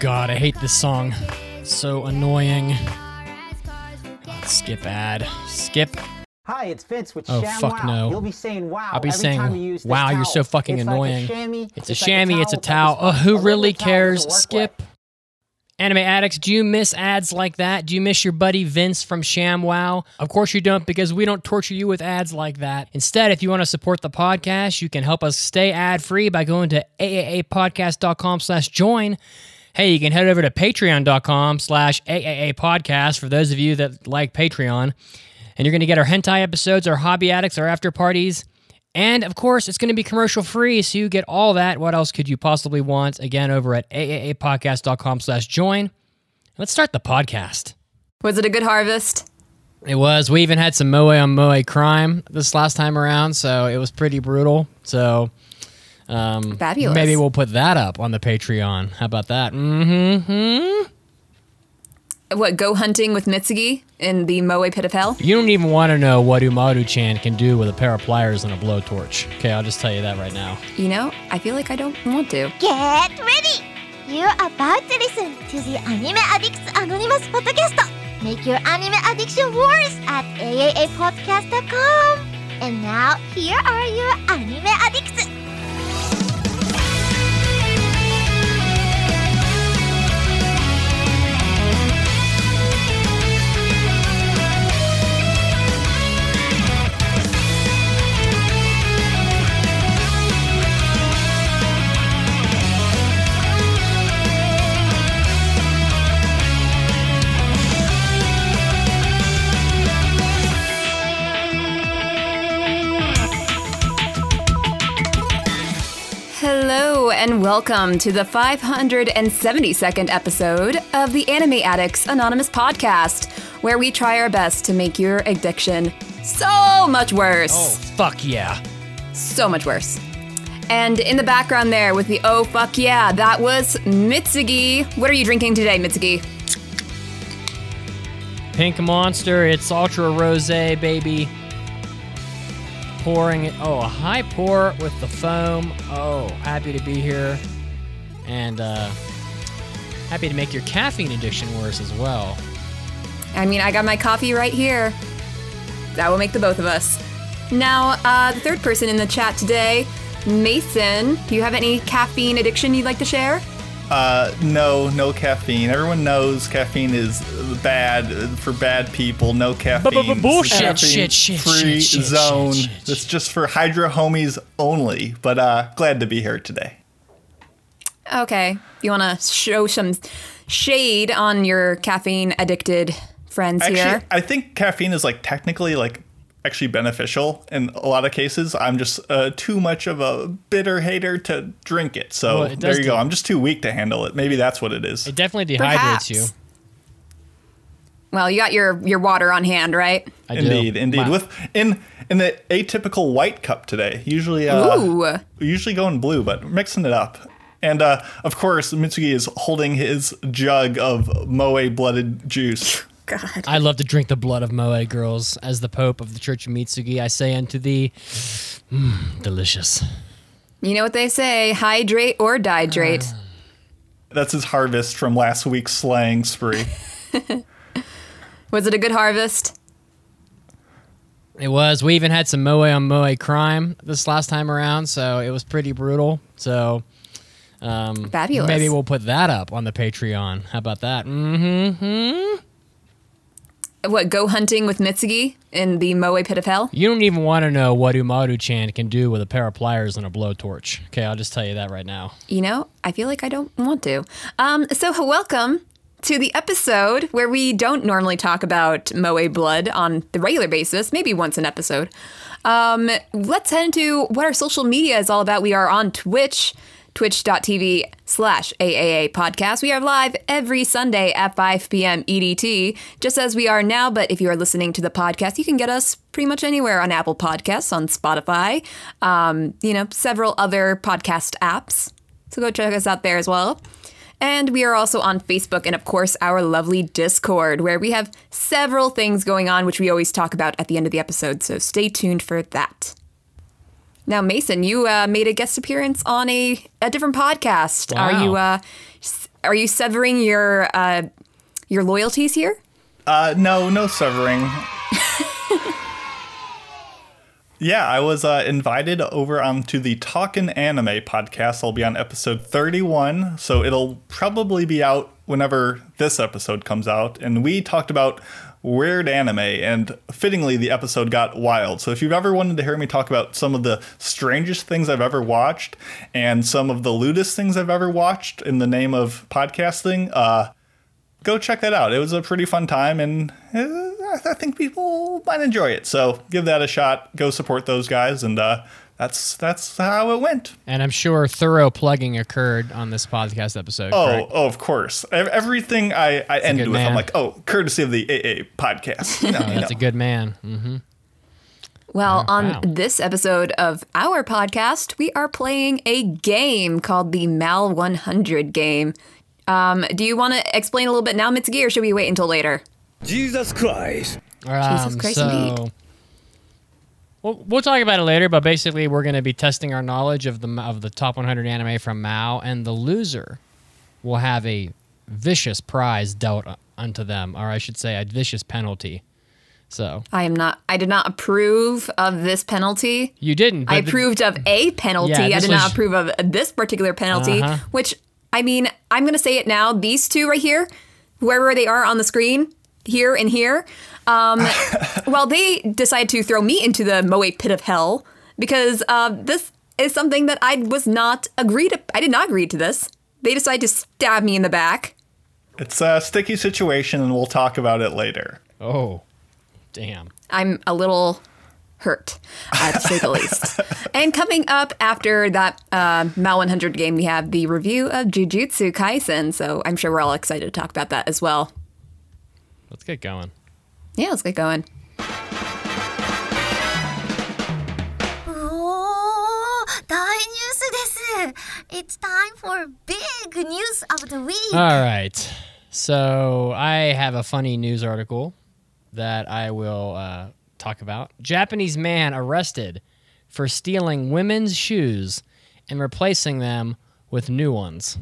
god, I hate this song. So annoying. Skip ad. Skip. Hi, it's Vince with Oh, Sham fuck Wow. no. You'll be saying wow. I'll be every saying, time you use this wow, you're towel. so fucking It's annoying. Like a chamois, It's a like chamois, it's a towel. Oh, who A really cares? Skip. Anime addicts, do you miss ads like that? Do you miss your buddy Vince from ShamWow? Of course you don't, because we don't torture you with ads like that. Instead, if you want to support the podcast, you can help us stay ad-free by going to aaapodcast.com slash join. Hey, you can head over to patreon.com slash aaapodcast for those of you that like Patreon. And you're going to get our hentai episodes, our hobby addicts, our after parties, and of course, it's going to be commercial free, so you get all that. What else could you possibly want? Again, over at aaapodcast.com slash join. Let's start the podcast. Was it a good harvest? It was. We even had some Moe on Moe crime this last time around, so it was pretty brutal. So um, Fabulous. maybe we'll put that up on the Patreon. How about that? Mm-hmm. What, go hunting with Mitsugi in the Moe Pit of Hell? You don't even want to know what Umaru-chan can do with a pair of pliers and a blowtorch. Okay, I'll just tell you that right now. You know, I feel like I don't want to. Get ready! You're about to listen to the Anime Addicts Anonymous podcast. Make your anime addiction worse at aaapodcast.com. And now, here are your anime addicts. Hello, and welcome to the 572nd episode of the Anime Addicts Anonymous podcast, where we try our best to make your addiction so much worse. Oh, fuck yeah. so much worse. And in the background there with the oh fuck yeah, that was Mitsugi. What are you drinking today, Mitsugi? Pink Monster, it's Ultra Rose, baby. Pouring it. Oh, a high pour with the foam. Oh, happy to be here. And uh, happy to make your caffeine addiction worse as well. I mean, I got my coffee right here. That will make the both of us. Now, uh, the third person in the chat today, Mason. Do you have any caffeine addiction you'd like to share? Uh, no, no caffeine. Everyone knows caffeine is bad for bad people. No caffeine. bullshit, Caffeine shit, shit, Free shit, shit, zone. shit, shit, It's just for Hydra homies only. But uh, glad to be here today. Okay. You want to show some shade on your caffeine addicted friends Actually, here? I think caffeine is like technically like actually beneficial in a lot of cases. I'm just uh, too much of a bitter hater to drink it. So Well, it there you go. do- I'm just too weak to handle it. Maybe that's what it is. It definitely dehydrates Perhaps. you. Well, you got your, your water on hand, right? I do. Indeed, indeed. Wow. With in in the atypical white cup today. Usually, uh, Ooh. usually go in blue, but mixing it up. And uh, of course, Mitsugi is holding his jug of moe blooded juice. God. I love to drink the blood of Moe girls. As the Pope of the Church of Mitsugi, I say unto thee, mm, delicious. You know what they say hydrate or dihydrate. That's his harvest from last week's slaying spree. Was it a good harvest? It was. We even had some Moe on Moe crime this last time around, so it was pretty brutal. So um, Fabulous. maybe we'll put that up on the Patreon. How about that? Mm-hmm. What, go hunting with Mitsugi in the Moe Pit of Hell? You don't even want to know what Umaru-chan can do with a pair of pliers and a blowtorch. Okay, I'll just tell you that right now. You know, I feel like I don't want to. Um, so, welcome to the episode where we don't normally talk about Moe blood on the regular basis, maybe once an episode. Um, let's head into what our social media is all about. We are on Twitch, twitch.tv slash AAA podcast. We are live every Sunday at 5 p.m. EDT, just as we are now. But if you are listening to the podcast, you can get us pretty much anywhere on Apple Podcasts, on Spotify, um, you know, several other podcast apps. So go check us out there as well. And we are also on Facebook and, of course, our lovely Discord, where we have several things going on, which we always talk about at the end of the episode. So stay tuned for that. Now, Mason, you uh, made a guest appearance on a, a different podcast. Wow. Are you uh, Are you severing your uh, your loyalties here? Uh, no, no severing. yeah, I was uh, invited over onto the Talkin' Anime podcast. I'll be on episode 31, so it'll probably be out whenever this episode comes out. And we talked about weird anime, and fittingly, the episode got wild. So if you've ever wanted to hear me talk about some of the strangest things I've ever watched and some of the lewdest things I've ever watched in the name of podcasting, uh, go check that out. It was a pretty fun time, and uh, I think people might enjoy it. So give that a shot. Go support those guys, and uh, that's that's how it went. And I'm sure thorough plugging occurred on this podcast episode. Oh, correct? oh, of course. Everything I, I end good with, I'm like, oh, courtesy of the AA podcast. You know, Oh, that's know. a good man. hmm Well, on wow. this episode of our podcast, we are playing a game called the Mal 100 game. Um, do you want to explain a little bit now, Mitsugi, or should we wait until later? Jesus Christ. Um, Christ, so, indeed. We'll, we'll talk about it later, but basically, we're going to be testing our knowledge of the of the top 100 anime from Mal, and the loser will have a vicious prize dealt unto them, or I should say, a vicious penalty. So I am not. I did not approve of this penalty. you didn't. I but the- approved of a penalty. Yeah, I did not approve of this particular penalty, Uh-huh. which I mean, I'm going to say it now. These two right here, whoever they are on the screen, here and here, um, well, they decide to throw me into the Moe pit of hell because uh, this is something that I was not agreed. To, I did not agree to this. They decide to stab me in the back. It's a sticky situation, and we'll talk about it later. Oh, damn. I'm a little hurt, uh, to say the least. And coming up after that uh, Mal 100 game, we have the review of Jujutsu Kaisen. So I'm sure we're all excited to talk about that as well. Let's get going. Yeah, let's get going. Oh, it's time for big news of the week. All right. So I have a funny news article that I will uh, talk about. Japanese man arrested for stealing women's shoes and replacing them with new ones.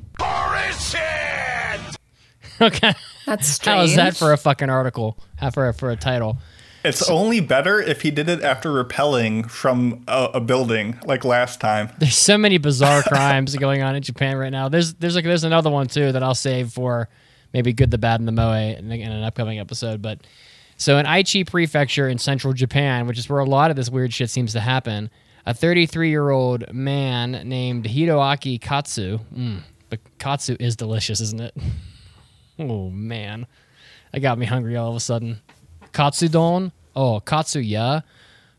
okay. That's strange. How is that for a fucking article? How for a, for a title? It's only better if he did it after repelling from a, a building like last time. There's so many bizarre crimes going on in Japan right now. There's there's like there's another one too that I'll save for maybe good, the bad, and the moe in, in an upcoming episode. But so in Aichi Prefecture in central Japan, which is where a lot of this weird shit seems to happen, a 33 year old man named Hiroaki Katsu. Mm, but Katsu is delicious, isn't it? oh man, that got me hungry all of a sudden. Katsudon. Oh, Katsuya.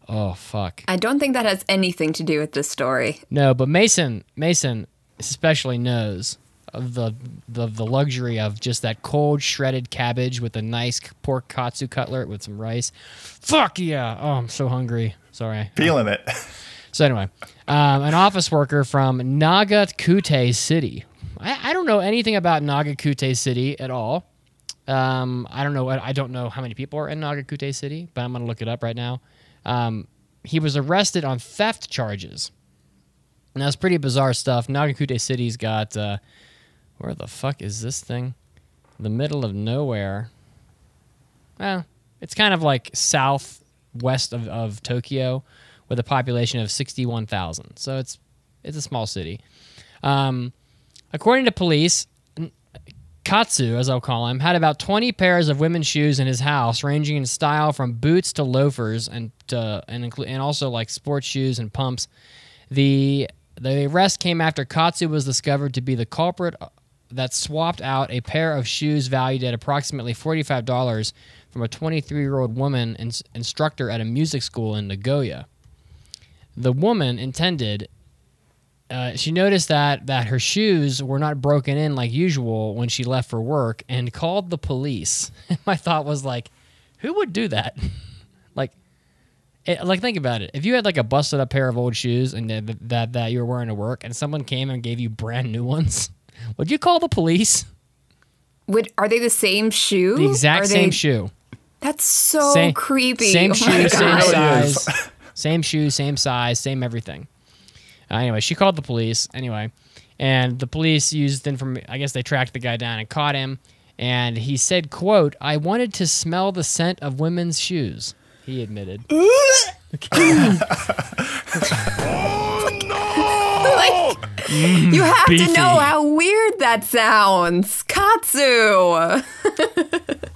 Oh fuck. I don't think that has anything to do with this story. No, but Mason Mason especially knows of the the the luxury of just that cold shredded cabbage with a nice pork katsu cutlet with some rice. Fuck yeah! Oh, I'm so hungry. Sorry. Feeling it. So anyway, um, an office worker from Nagakute City. I, I don't know anything about Nagakute City at all. Um, I don't know. I don't know how many people are in Nagakute City, but I'm gonna look it up right now. Um, he was arrested on theft charges. Now that's pretty bizarre stuff. Nagakute City's got uh, where the fuck is this thing? The middle of nowhere. Well, it's kind of like southwest of, of Tokyo, with a population of sixty-one thousand. So it's it's a small city. Um, according to police, Katsu, as I'll call him, had about 20 pairs of women's shoes in his house, ranging in style from boots to loafers, and uh, and inclu- and also like sports shoes and pumps. The the arrest came after Katsu was discovered to be the culprit uh, that swapped out a pair of shoes valued at approximately forty-five dollars from a twenty-three-year-old woman ins- instructor at a music school in Nagoya. The woman intended uh, she noticed that that her shoes were not broken in like usual when she left for work and called the police. My thought was like, who would do that? like, it, like think about it. If you had like a busted up pair of old shoes and that, that that you were wearing to work, and someone came and gave you brand new ones, would you call the police? Would are they the same shoe? The exact Are same they- shoe, That's so same creepy. same Oh shoe, same God. It is. size, same shoe, same size, same everything. Uh, anyway, she called the police. Anyway, And the police used inform. I guess they tracked the guy down and caught him. And he said, "quote I wanted to smell the scent of women's shoes." He admitted. like, you have beefy. to know how weird that sounds. Katsu. All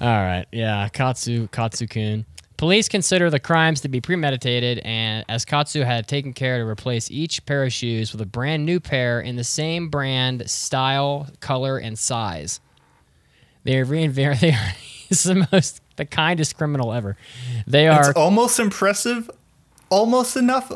right, yeah, Katsu Katsu-kun. Police consider the crimes to be premeditated, and as Katsu had taken care to replace each pair of shoes with a brand new pair in the same brand, style, color, and size. They are reinvent. They are he's the most, the kindest criminal ever. They are It's almost impressive, almost enough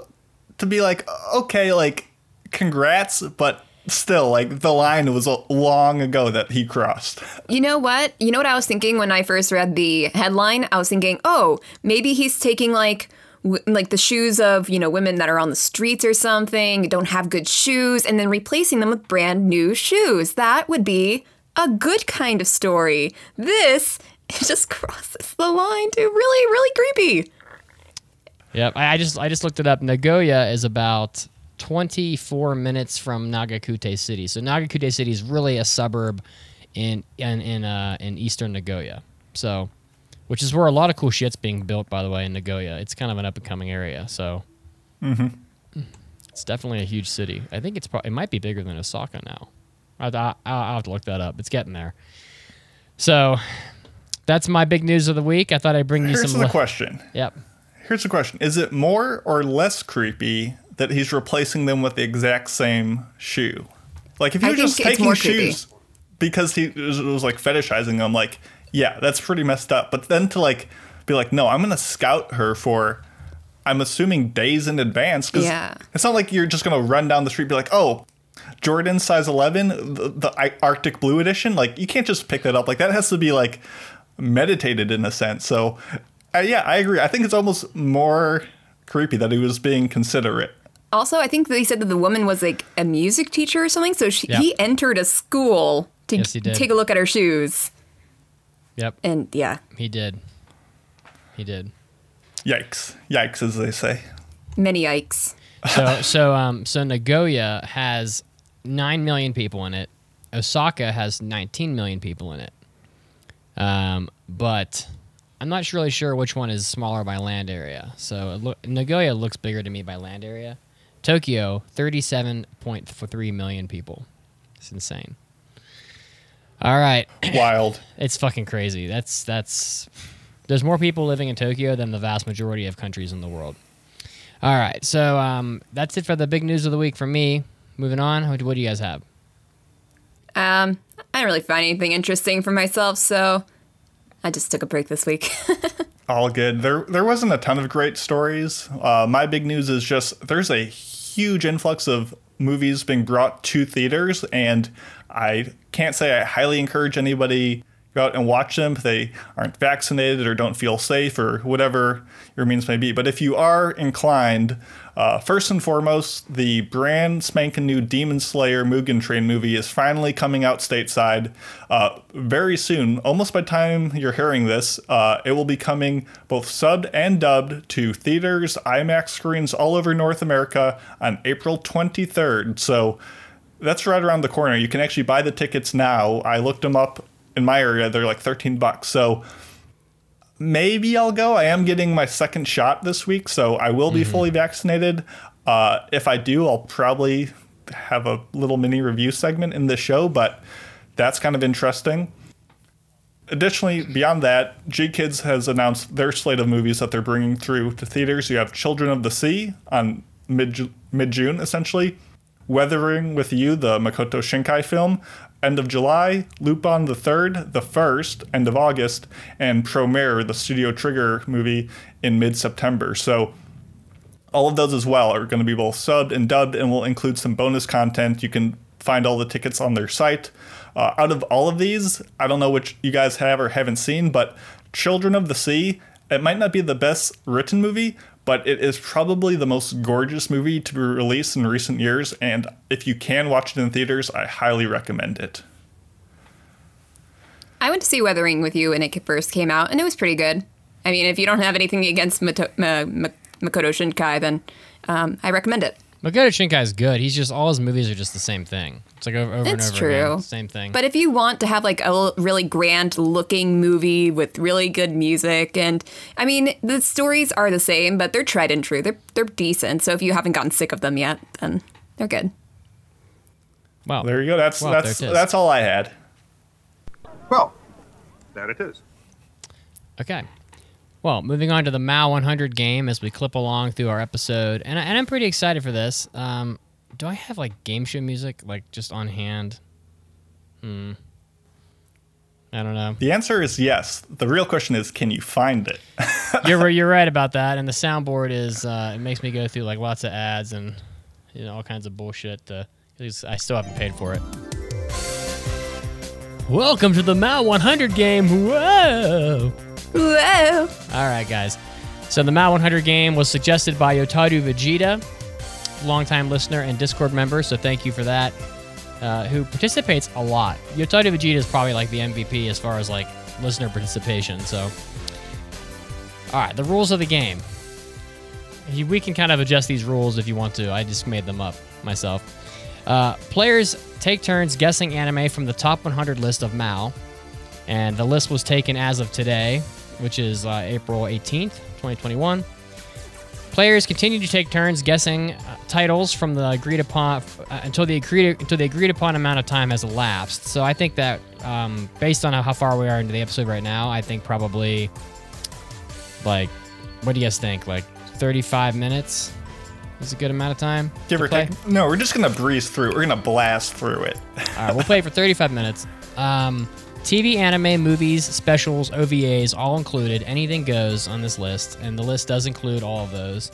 to be like, okay, like, congrats, but still, like, the line was long ago that he crossed. You know what? You know what I was thinking when I first read the headline? I was thinking, oh, maybe he's taking like w- like the shoes of you know women that are on the streets or something don't have good shoes and then replacing them with brand new shoes that would be a good kind of story this it just crosses the line to really really creepy Yep, I, I just I just looked it up. Nagoya is about 24 minutes from Nagakute City. So Nagakute City is really a suburb in in in uh, in eastern Nagoya. So, which is where a lot of cool shit's being built, by the way, in Nagoya. It's kind of an up and coming area. So, it's definitely a huge city. I think it's pro- it might be bigger than Osaka now. I, I, I'll have to look that up. It's getting there. So. That's my big news of the week. I thought I'd bring you some. Here's the question. Yep. Here's the question. Is it more or less creepy that he's replacing them with the exact same shoe? Like, if was just taking more creepy. shoes because he was, was like fetishizing them, like, yeah, that's pretty messed up. But then to like be like, no, I'm going to scout her for, I'm assuming days in advance. Cause Yeah. It's not like you're just going to run down the street be like, oh, Jordan size 11, the, the Arctic Blue edition. Like, you can't just pick that up. Like, that has to be like meditated in a sense. So, uh, yeah, I agree. I think it's almost more creepy that he was being considerate. Also, I think they said that the woman was like a music teacher or something. So she, Yeah. he entered a school to Yes, he did. take a look at her shoes. Yep. And yeah, He did. He did. Yikes. Yikes, as they say. many yikes. So so um so Nagoya has nine million people in it. Osaka has 19 million people in it. Um, but I'm not really sure which one is smaller by land area. So it loo- Nagoya looks bigger to me by land area. Tokyo, 37.3 million people. It's insane. All right. Wild. It's fucking crazy. That's that's there's more people living in Tokyo than the vast majority of countries in the world. All right, so um, that's it for the big news of the week for me. Moving on, what, what do you guys have? Um, I didn't really find anything interesting for myself, so I just took a break this week. All good. There, there wasn't a ton of great stories. Uh, my big news is just there's a huge influx of movies being brought to theaters, and I can't say I highly encourage anybody go out and watch them if they aren't vaccinated or don't feel safe or whatever your means may be. But if you are inclined, uh, first and foremost, the brand spanking new Demon Slayer Mugen Train movie is finally coming out stateside uh, very soon. Almost by time you're hearing this, uh, it will be coming both subbed and dubbed to theaters, IMAX screens all over North America on April 23rd. So that's right around the corner. You can actually buy the tickets now. I looked them up in my area. They're like 13 bucks. So maybe I'll go. I am getting my second shot this week, so I will be fully vaccinated. Uh, if I do, I'll probably have a little mini review segment in the show, but that's kind of interesting. Additionally, beyond that, GKIDS has announced their slate of movies that they're bringing through to theaters. You have Children of the Sea on mid mid June, essentially. Weathering with You, the Makoto Shinkai film. End of July, Lupin the Third, the First, end of August, and Promare, the Studio Trigger movie, in mid September. So all of those as well are going to be both subbed and dubbed and will include some bonus content. You can find all the tickets on their site. Uh, out of all of these, I don't know which you guys have or haven't seen, but Children of the Sea, it might not be the best written movie, but it is probably the most gorgeous movie to be released in recent years. And if you can watch it in theaters, I highly recommend it. I went to see Weathering with you when it first came out, and it was pretty good. I mean, if you don't have anything against Mato- Ma- Ma- Makoto Shinkai, then um, I recommend it. Makoto Shinkai is good. He's just all his movies are just the same thing. It's like over, over and over true. again, same thing. But if you want to have like a really grand looking movie with really good music and I mean the stories are the same, but they're tried and true. They're they're decent. So if you haven't gotten sick of them yet, then they're good. well, There you go. That's Well, that's there it is. that's all I had. Well, that it is. Okay. Well, moving on to the Mal 100 game as we clip along through our episode, and, I, and I'm pretty excited for this. Um, do I have like game show music like just on hand? Hmm. I don't know. The answer is yes. The real question is, can you find it? you're you're right about that. And the soundboard is uh, it makes me go through like lots of ads and you know all kinds of bullshit. Uh, 'cause I still haven't paid for it. Welcome to the Mal 100 game. Whoa! Whoa. All right, guys. So the Mal 100 game was suggested by Yotaru Vegeta, longtime listener and Discord member. So thank you for that. Uh, who participates a lot. Yotaru Vegeta is probably like the MVP as far as like listener participation. So, all right, the rules of the game. We can kind of adjust these rules if you want to. I just made them up myself. Uh, players take turns guessing anime from the top 100 list of Mal, and the list was taken as of today, which is uh, April 18th, 2021. Players continue to take turns guessing uh, titles from the agreed upon uh, until the agreed until the agreed upon amount of time has elapsed. So I think that um, based on how far we are into the episode right now, I think probably like what do you guys think? Like 35 minutes is a good amount of time. Give to or play? take. No, we're just gonna breeze through. We're gonna blast through it. All right, we'll play for 35 minutes. Um, TV, anime, movies, specials, OVAs, all included. Anything goes on this list, and the list does include all of those.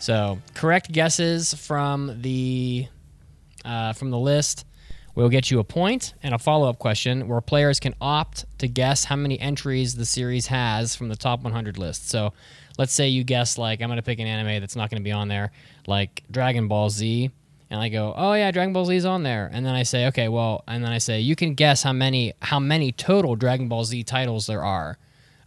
So, correct guesses from the uh, from the list will get you a point and a follow-up question where players can opt to guess how many entries the series has from the top 100 list. So, let's say you guess like I'm going to pick an anime that's not going to be on there, like Dragon Ball Z, and I go, "Oh yeah, Dragon Ball Z is on there." And then I say, "Okay, well," and then I say, "You can guess how many how many total Dragon Ball Z titles there are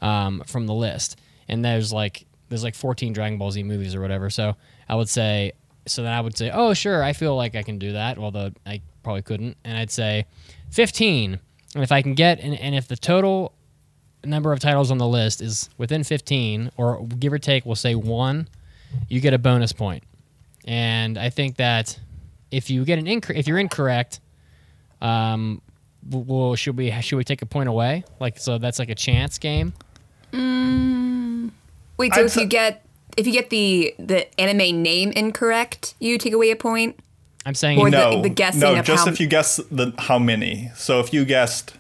um, from the list." And there's like there's like 14 Dragon Ball Z movies or whatever. So I would say, so then I would say, "Oh sure, I feel like I can do that," although I probably couldn't. And I'd say 15. And if I can get and, and if the total number of titles on the list is within 15 or give or take we'll say one you get a bonus point. point and i think that if you get an inc- if you're incorrect um well should we should we take a point away like so that's like a chance game Mm. Wait, so I'd if you get if you get the the anime name incorrect, you take away a point. i'm saying Or if- the- no, the guessing no, of just how- if you guess the how many. So if you guessed,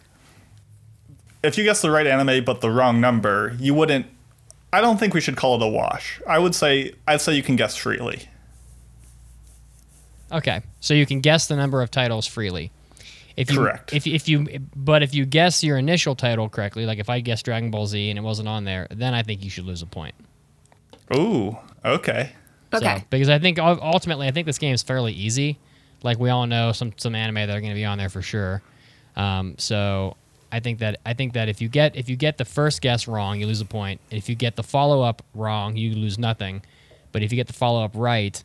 if you guessed the right anime but the wrong number, you wouldn't. I don't think we should call it a wash. I would say I'd say you can guess freely. Okay so you can guess the number of titles freely if you, Correct. If, if you, but if you guess your initial title correctly, like if I guessed Dragon Ball Z and it wasn't on there, then I think you should lose a point. Ooh, okay. So, Okay. because I think ultimately, I think this game is fairly easy. Like we all know, some some anime that are going to be on there for sure. Um, so I think that I think that if you get if you get the first guess wrong, you lose a point. If you get the follow up wrong, you lose nothing. But if you get the follow up right,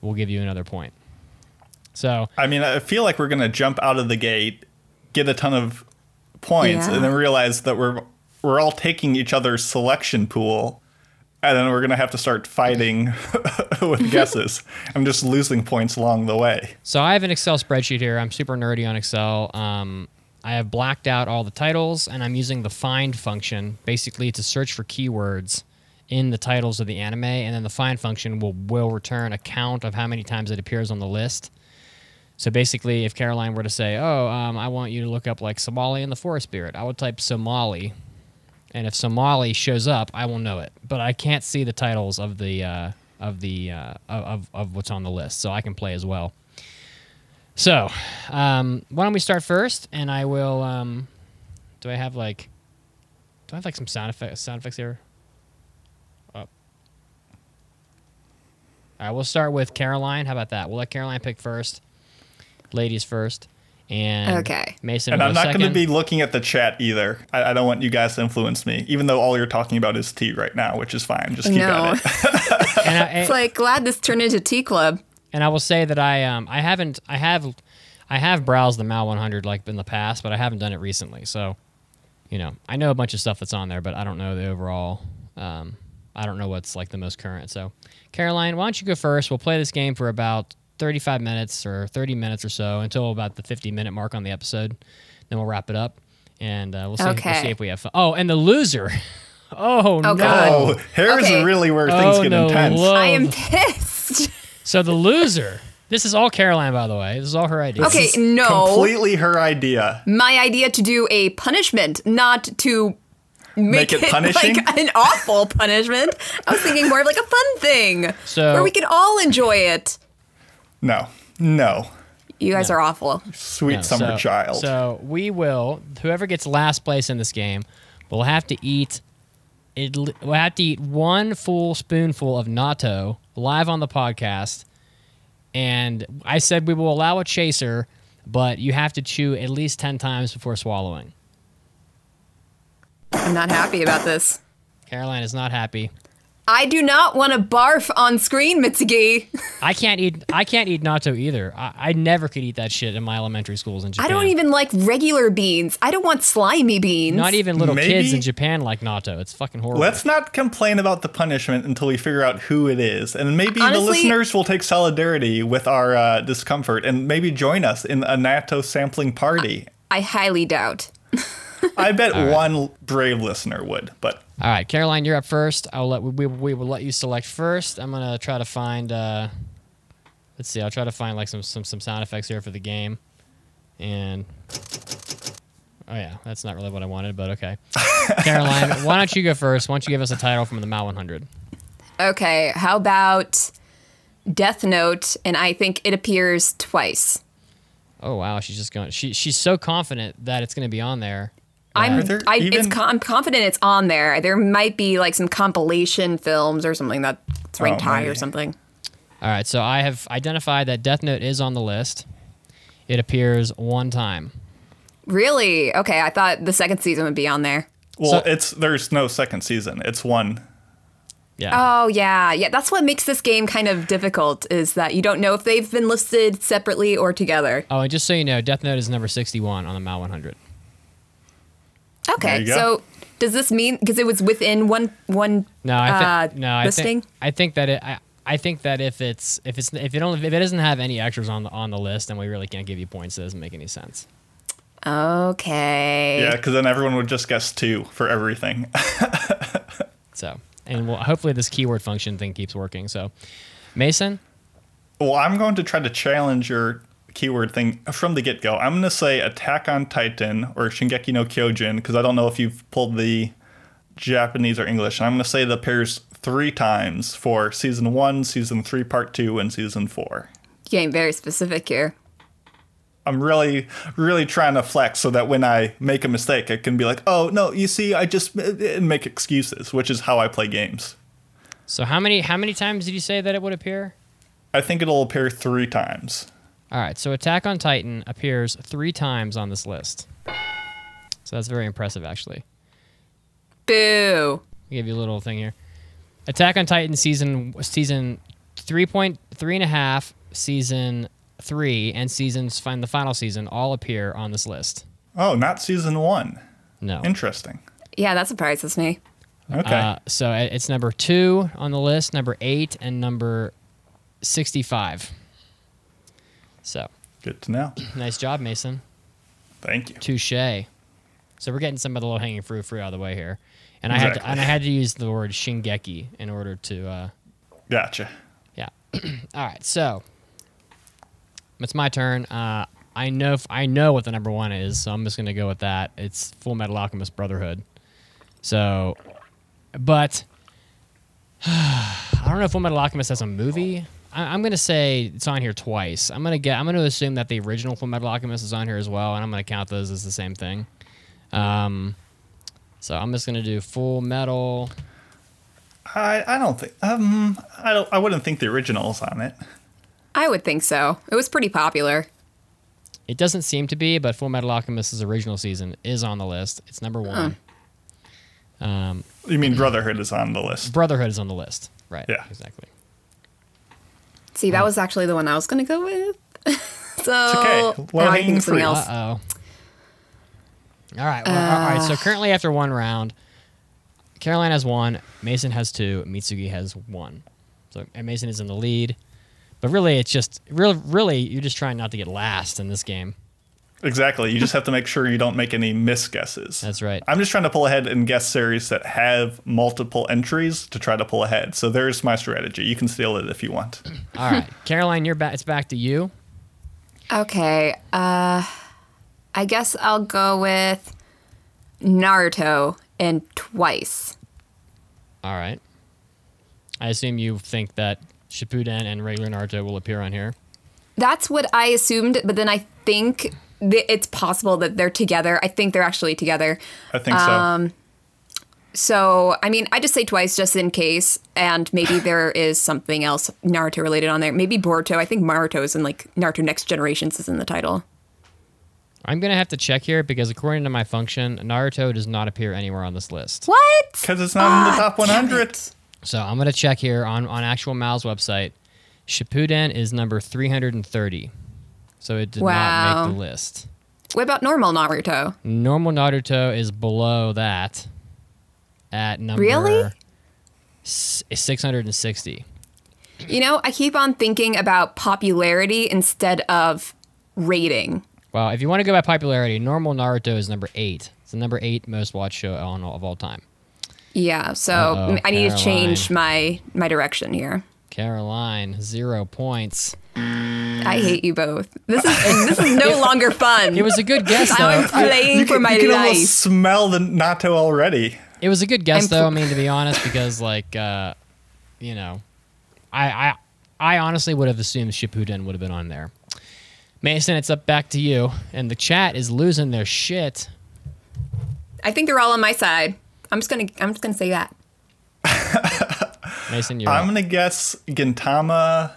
we'll give you another point. So I mean, I feel like we're gonna jump out of the gate, get a ton of points, Yeah. and then realize that we're we're all taking each other's selection pool, and then we're gonna have to start fighting with guesses. I'm just losing points along the way. So I have an Excel spreadsheet here. I'm super nerdy on Excel. Um, I have blacked out all the titles, and I'm using the find function basically to search for keywords in the titles of the anime, and then the find function will will return a count of how many times it appears on the list. So basically, if Caroline were to say, "Oh, um, I want you to look up like Somali and the Forest Spirit," I would type Somali, and if Somali shows up, I will know it. But I can't see the titles of the uh, of the uh, of of what's on the list, so I can play as well. So, um, why don't we start first? And I will. Um, do I have like? Do I have like some sound effects? Sound effects here. Oh. All right, we'll start with Caroline. How about that? We'll let Caroline pick first. Ladies first, and Okay. Mason. And I'm not going to be looking at the chat either. I, I don't want you guys to influence me, even though all you're talking about is tea right now, which is fine. Just keep No. at it. And I- It's like glad this turned into tea club. And I will say that I um I haven't I have I have browsed the Mal 100 like in the past, but I haven't done it recently. So, you know, I know a bunch of stuff that's on there, but I don't know the overall. Um, I don't know what's like the most current. So, Caroline, why don't you go first? We'll play this game for about 35 minutes or 30 minutes or so until about the 50 minute mark on the episode. Then we'll wrap it up, and uh, we'll, see, we'll see if we have fun. Oh, and the loser. Oh, no. God. Oh, here's Okay. really where things Oh, get no, intense. look. I am pissed. So the loser. This is all Caroline, by the way. This is all her idea. Okay, This is no. Completely her idea. My idea to do a punishment, not to make, Make it punishing? like an awful punishment. I was thinking more of like a fun thing So- where we could all enjoy it. No, no. You guys are awful. Sweet No, summer so, child. So we will. Whoever gets last place in this game will have to eat. It, we'll have to eat one full spoonful of natto live on the podcast. And I said we will allow a chaser, but you have to chew at least ten times before swallowing. I'm not happy about this. Caroline is not happy. I do not want to barf on screen, Mitsugi. I can't eat. I can't eat natto either. I, I never could eat that shit in my elementary schools in Japan. I don't even like regular beans. I don't want slimy beans. Not even little kids in Japan like natto. It's fucking horrible. Let's not complain about the punishment until we figure out who it is. And maybe the Honestly- listeners will take solidarity with our uh, discomfort and maybe join us in a natto sampling party. I highly doubt. I bet one brave listener would, but All right, Caroline, you're up first. I'll let we, we will let you select first. I'm gonna try to find. Uh, let's see. I'll try to find like some some some sound effects here for the game, and oh yeah, that's not really what I wanted, but okay. Caroline, why don't you go first? Why don't you give us a title from the Mal 100? Okay, how about Death Note? And I think it appears twice. Oh wow, she's just going. She she's so confident that it's gonna be on there. I'm there I, it's even- con- I'm confident it's on there. There might be like some compilation films or something that's ranked Oh, high or something. All right, so I have identified that Death Note is on the list. It appears one time. Really? Okay, I thought the second season would be on there. well, So- it's there's no second season. It's one. Yeah. Oh yeah, yeah. That's what makes this game kind of difficult is that you don't know if they've been listed separately or together. Oh, and just so you know, Death Note is number 61 on the Mal 100. There Okay, so does this mean because it was within one one No, I uh, think no, I listing? think I think that it, I I think that if it's if it's if it don't if it doesn't have any extras on the on the list, then we really can't give you points. It doesn't make any sense. Okay. Yeah, because then everyone would just guess two for everything. So, and we'll, hopefully this keyword function thing keeps working. So, Mason, well, I'm going to try to challenge your keyword thing from the get go. I'm going to say Attack on Titan or Shingeki no Kyojin because I don't know if you've pulled the Japanese or English. And I'm going to say the pairs three times for season one, season three, part two, and season four. Getting very specific here. I'm really, really trying to flex so that when I make a mistake, I can be like, oh, no, you see, I just uh, uh, make excuses, which is how I play games. so how many how many times did you say that it would appear? I think it'll appear three times. All right, so Attack on Titan appears three times on this list. So that's very impressive, actually. Boo. I'll give you a little thing here. Attack on Titan season season three point three and a half, season three, and seasons find the final season all appear on this list. Oh, not season one. No. Interesting. Yeah, that surprises me. Okay. Uh, so it's number two on the list, number eight, and number sixty-five. So Good to know. nice job, Mason. Thank you. Touche. So we're getting some of the low-hanging fruit fruit out of the way here, and I had to, and I had to use the word Shingeki in order to. Uh, Gotcha. Yeah. All right. So it's my turn. Uh, I know f- I know what the number one is, so I'm just gonna go with that. It's Full Metal Alchemist Brotherhood. So, but I don't know if Full Metal Alchemist has a movie. I, I'm gonna say it's on here twice. I'm gonna get. I'm gonna assume that the original Full Metal Alchemist is on here as well, and I'm gonna count those as the same thing. Um, so I'm just gonna do Full Metal. I, I don't think um I don't I wouldn't think the original's on it. I would think so. It was pretty popular. It doesn't seem to be, but Full Metal Alchemist's original season is on the list. It's number one. Um, You mean Brotherhood is on the list? Brotherhood is on the list. Right. Yeah. Exactly. See, that was actually the one I was going to go with. so okay. now I think of something else. Uh oh. All right. Well, all right. So currently, after one round, Caroline has one, Mason has two, Mitsugi has one. So and Mason is in the lead. But really, it's just really, really, you're just trying not to get last in this game. Exactly. You just have to make sure you don't make any misguesses. That's right. I'm just trying to pull ahead and guess series that have multiple entries to try to pull ahead. So there's my strategy. You can steal it if you want. All right, Caroline, you're back. It's back to you. Okay. Uh, I guess I'll go with Naruto and twice. All right. I assume you think that Shippuden and regular Naruto will appear on here. That's what I assumed, but then I think th- it's possible that they're together. I think they're actually together. I think so. Um, So, I mean, I just say twice just in case, and maybe there is something else Naruto related on there. Maybe Boruto. I think Naruto is in like Naruto Next Generations is in the title. I'm gonna have to check here because according to my function, Naruto does not appear anywhere on this list. What? Because it's not in the top 100. So I'm gonna check here on on actual Mal's website. Shippuden is number 330, so it did not Wow. make the list. What about normal Naruto? Normal Naruto is below that at number Really? 660. You know, I keep on thinking about popularity instead of rating. Well, if you want to go by popularity, normal Naruto is number eight. It's the number eight most watched show on of all time. Yeah, so Uh-oh, I need to change my my direction here. Caroline, zero points. I hate you both. This is this is no longer fun. It was a good guess, I'm playing You for can, my you can life. almost smell the natto already. It was a good guess, I'm though. I mean, to be honest, because like, uh, you know, I, I, I honestly would have assumed Shippuden would have been on there. Mason, it's up back to you, and the chat is losing their shit. I think they're all on my side. I'm just gonna I'm just gonna say that. Mason, you're I'm up. going to guess Gintama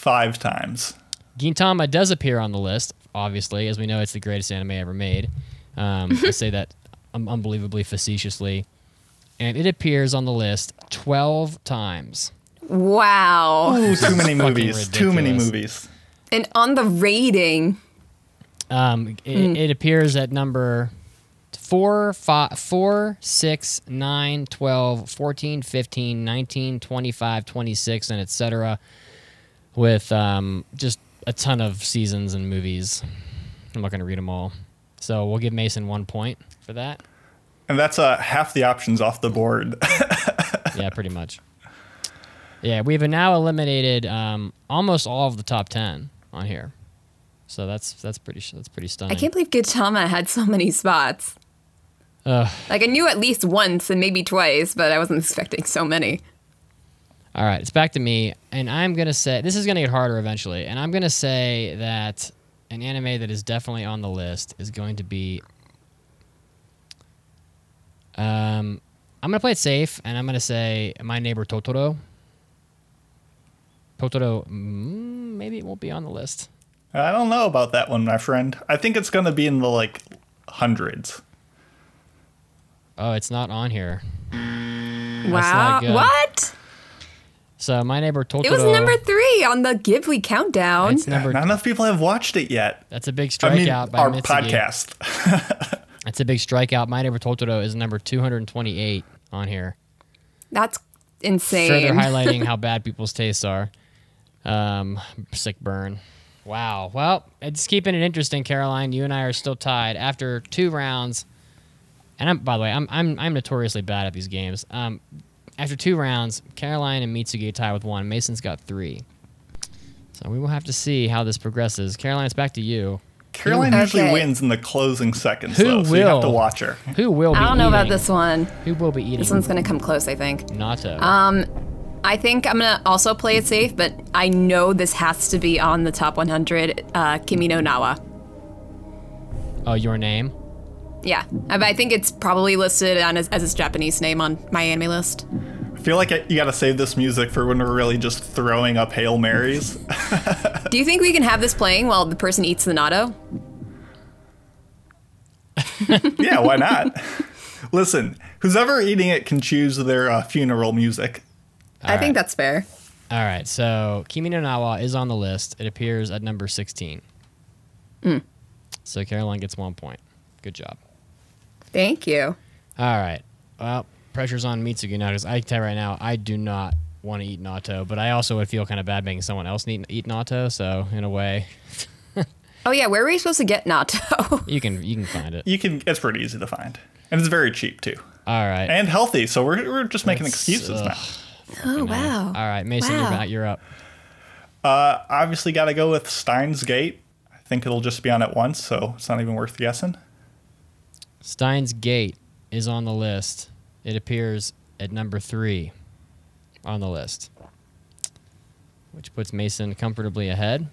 five times. Gintama does appear on the list, obviously, as we know it's the greatest anime ever made. Um, I say that um, unbelievably facetiously. And it appears on the list 12 times. Wow. Ooh, too many movies. Too many movies. And on the rating, Um, it, it appears at number 4, 5, 4, 6, 9, 12, 14, 15, 19, 25, 26, and etc. With um, just a ton of seasons and movies. I'm not going to read them all. So we'll give Mason one point for that. And that's uh, half the options off the board. Yeah, pretty much. Yeah, we've now eliminated um, almost all of the top 10 on here. So that's that's pretty that's pretty stunning. I can't believe Gintama had so many spots. Ugh. Like I knew at least once and maybe twice, but I wasn't expecting so many. All right, it's back to me, and I'm gonna say this is gonna get harder eventually, and I'm gonna say that an anime that is definitely on the list is going to be. Um, I'm gonna play it safe, and I'm gonna say My Neighbor Totoro. Totoro, mm, maybe it won't be on the list. I don't know about that one, my friend. I think it's going to be in the like hundreds. Oh, it's not on here. wow. not good. What? So My Neighbor Totoro. It was number three on the Ghibli countdown. It's number. Not enough people have watched it yet. That's a big I mean, strikeout by our Mitsugi. podcast. That's a big strikeout. My Neighbor Totoro is number 228 on here. That's insane. Further highlighting how bad people's tastes are. Um, sick burn. Wow. Well, it's keeping it interesting, Caroline. You and I are still tied after two rounds. And I'm, by the way, I'm, I'm, I'm notoriously bad at these games. Um, after two rounds, Caroline and Mitsugi tie with one. Mason's got three. So we will have to see how this progresses. Caroline, it's back to you. Caroline usually Okay. wins in the closing seconds, Who though, so you have to watch her. Who will be I don't know about this one. Who will be eating This one's gonna come close, I think. natto? Um, I think I'm gonna also play it safe, but I know this has to be on the top 100. Uh, Kimi no Na wa. oh, your name? Yeah, I, I think it's probably listed on as, as its Japanese name on my anime list. I feel like you got to save this music for when we're really just throwing up Hail Marys. Do you think we can have this playing while the person eats the natto? yeah, why not? Listen, who's ever eating it can choose their uh, funeral music. I think that's fair. All right, so Kimi no Na wa is on the list. It appears at number 16. So Caroline gets one point. Good job. Thank you. All right. Well, pressure's on Mitsuki now because I can tell you right now, I do not want to eat natto, but I also would feel kind of bad making someone else eat, eat natto. So in a way, Oh yeah, where were you supposed to get natto? you can you can find it. You can. It's pretty easy to find, and it's very cheap too, All right. and healthy. So we're, we're just making That's, excuses ugh. now. oh wow. All right, Mason, you're, back, you're up. Uh, obviously, got to go with Steins Gate. I think it'll just be on at once, so it's not even worth guessing. Steins Gate is on the list. It appears at number three on the list, which puts Mason comfortably ahead.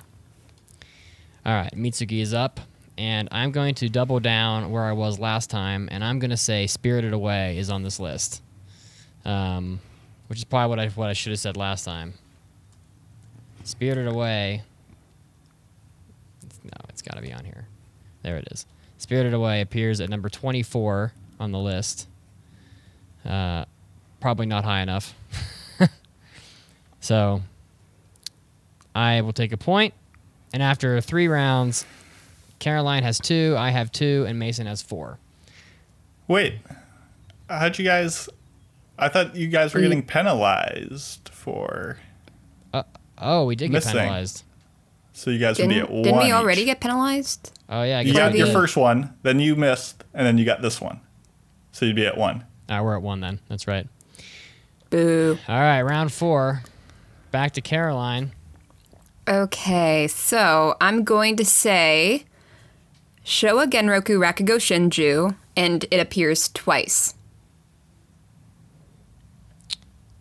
All right, Mitsuki is up, and I'm going to double down where I was last time, and I'm going to say Spirited Away is on this list, um, which is probably what I what I should have said last time. Spirited Away. No, it's got to be on here. There it is. Spirited Away appears at number 24 on the list. Uh, probably not high enough. so I will take a point, and after three rounds, Caroline has two, I have two, and Mason has four. Wait, how'd you guys? I thought you guys were getting penalized for. Oh, we did get Missing. penalized. So you guys would be Didn't, at one. didn't we already each. get penalized? Oh yeah, I You got your first one, then you missed, and then you got this one. So you'd be at one. Ah, we're at one then. That's right. Boo. All right, round four. Back to Caroline. Okay, so I'm going to say Showa Genroku Rakugo Shinju, and it appears twice.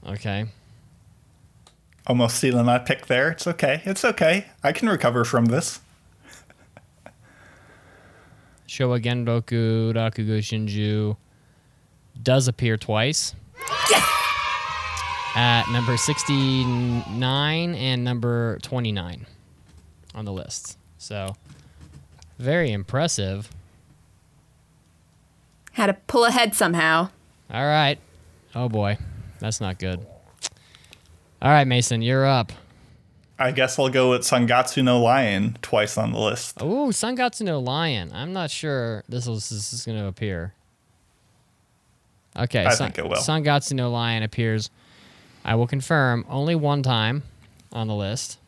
Okay. Almost stealing my pick there. It's okay. It's okay. I can recover from this. Showa Genroku Rakugo Shinju does appear twice. At number 69 and number 29 on the list. So, very impressive. Had to pull ahead somehow. All right. Oh boy. That's not good. All right, Mason, you're up. I guess I'll go with Sangatsu no Lion twice on the list. Ooh, Sangatsu no Lion. I'm not sure this, is this is going to appear. Okay, I San- think it will. Sangatsu no Lion appears, I will confirm, only one time on the list.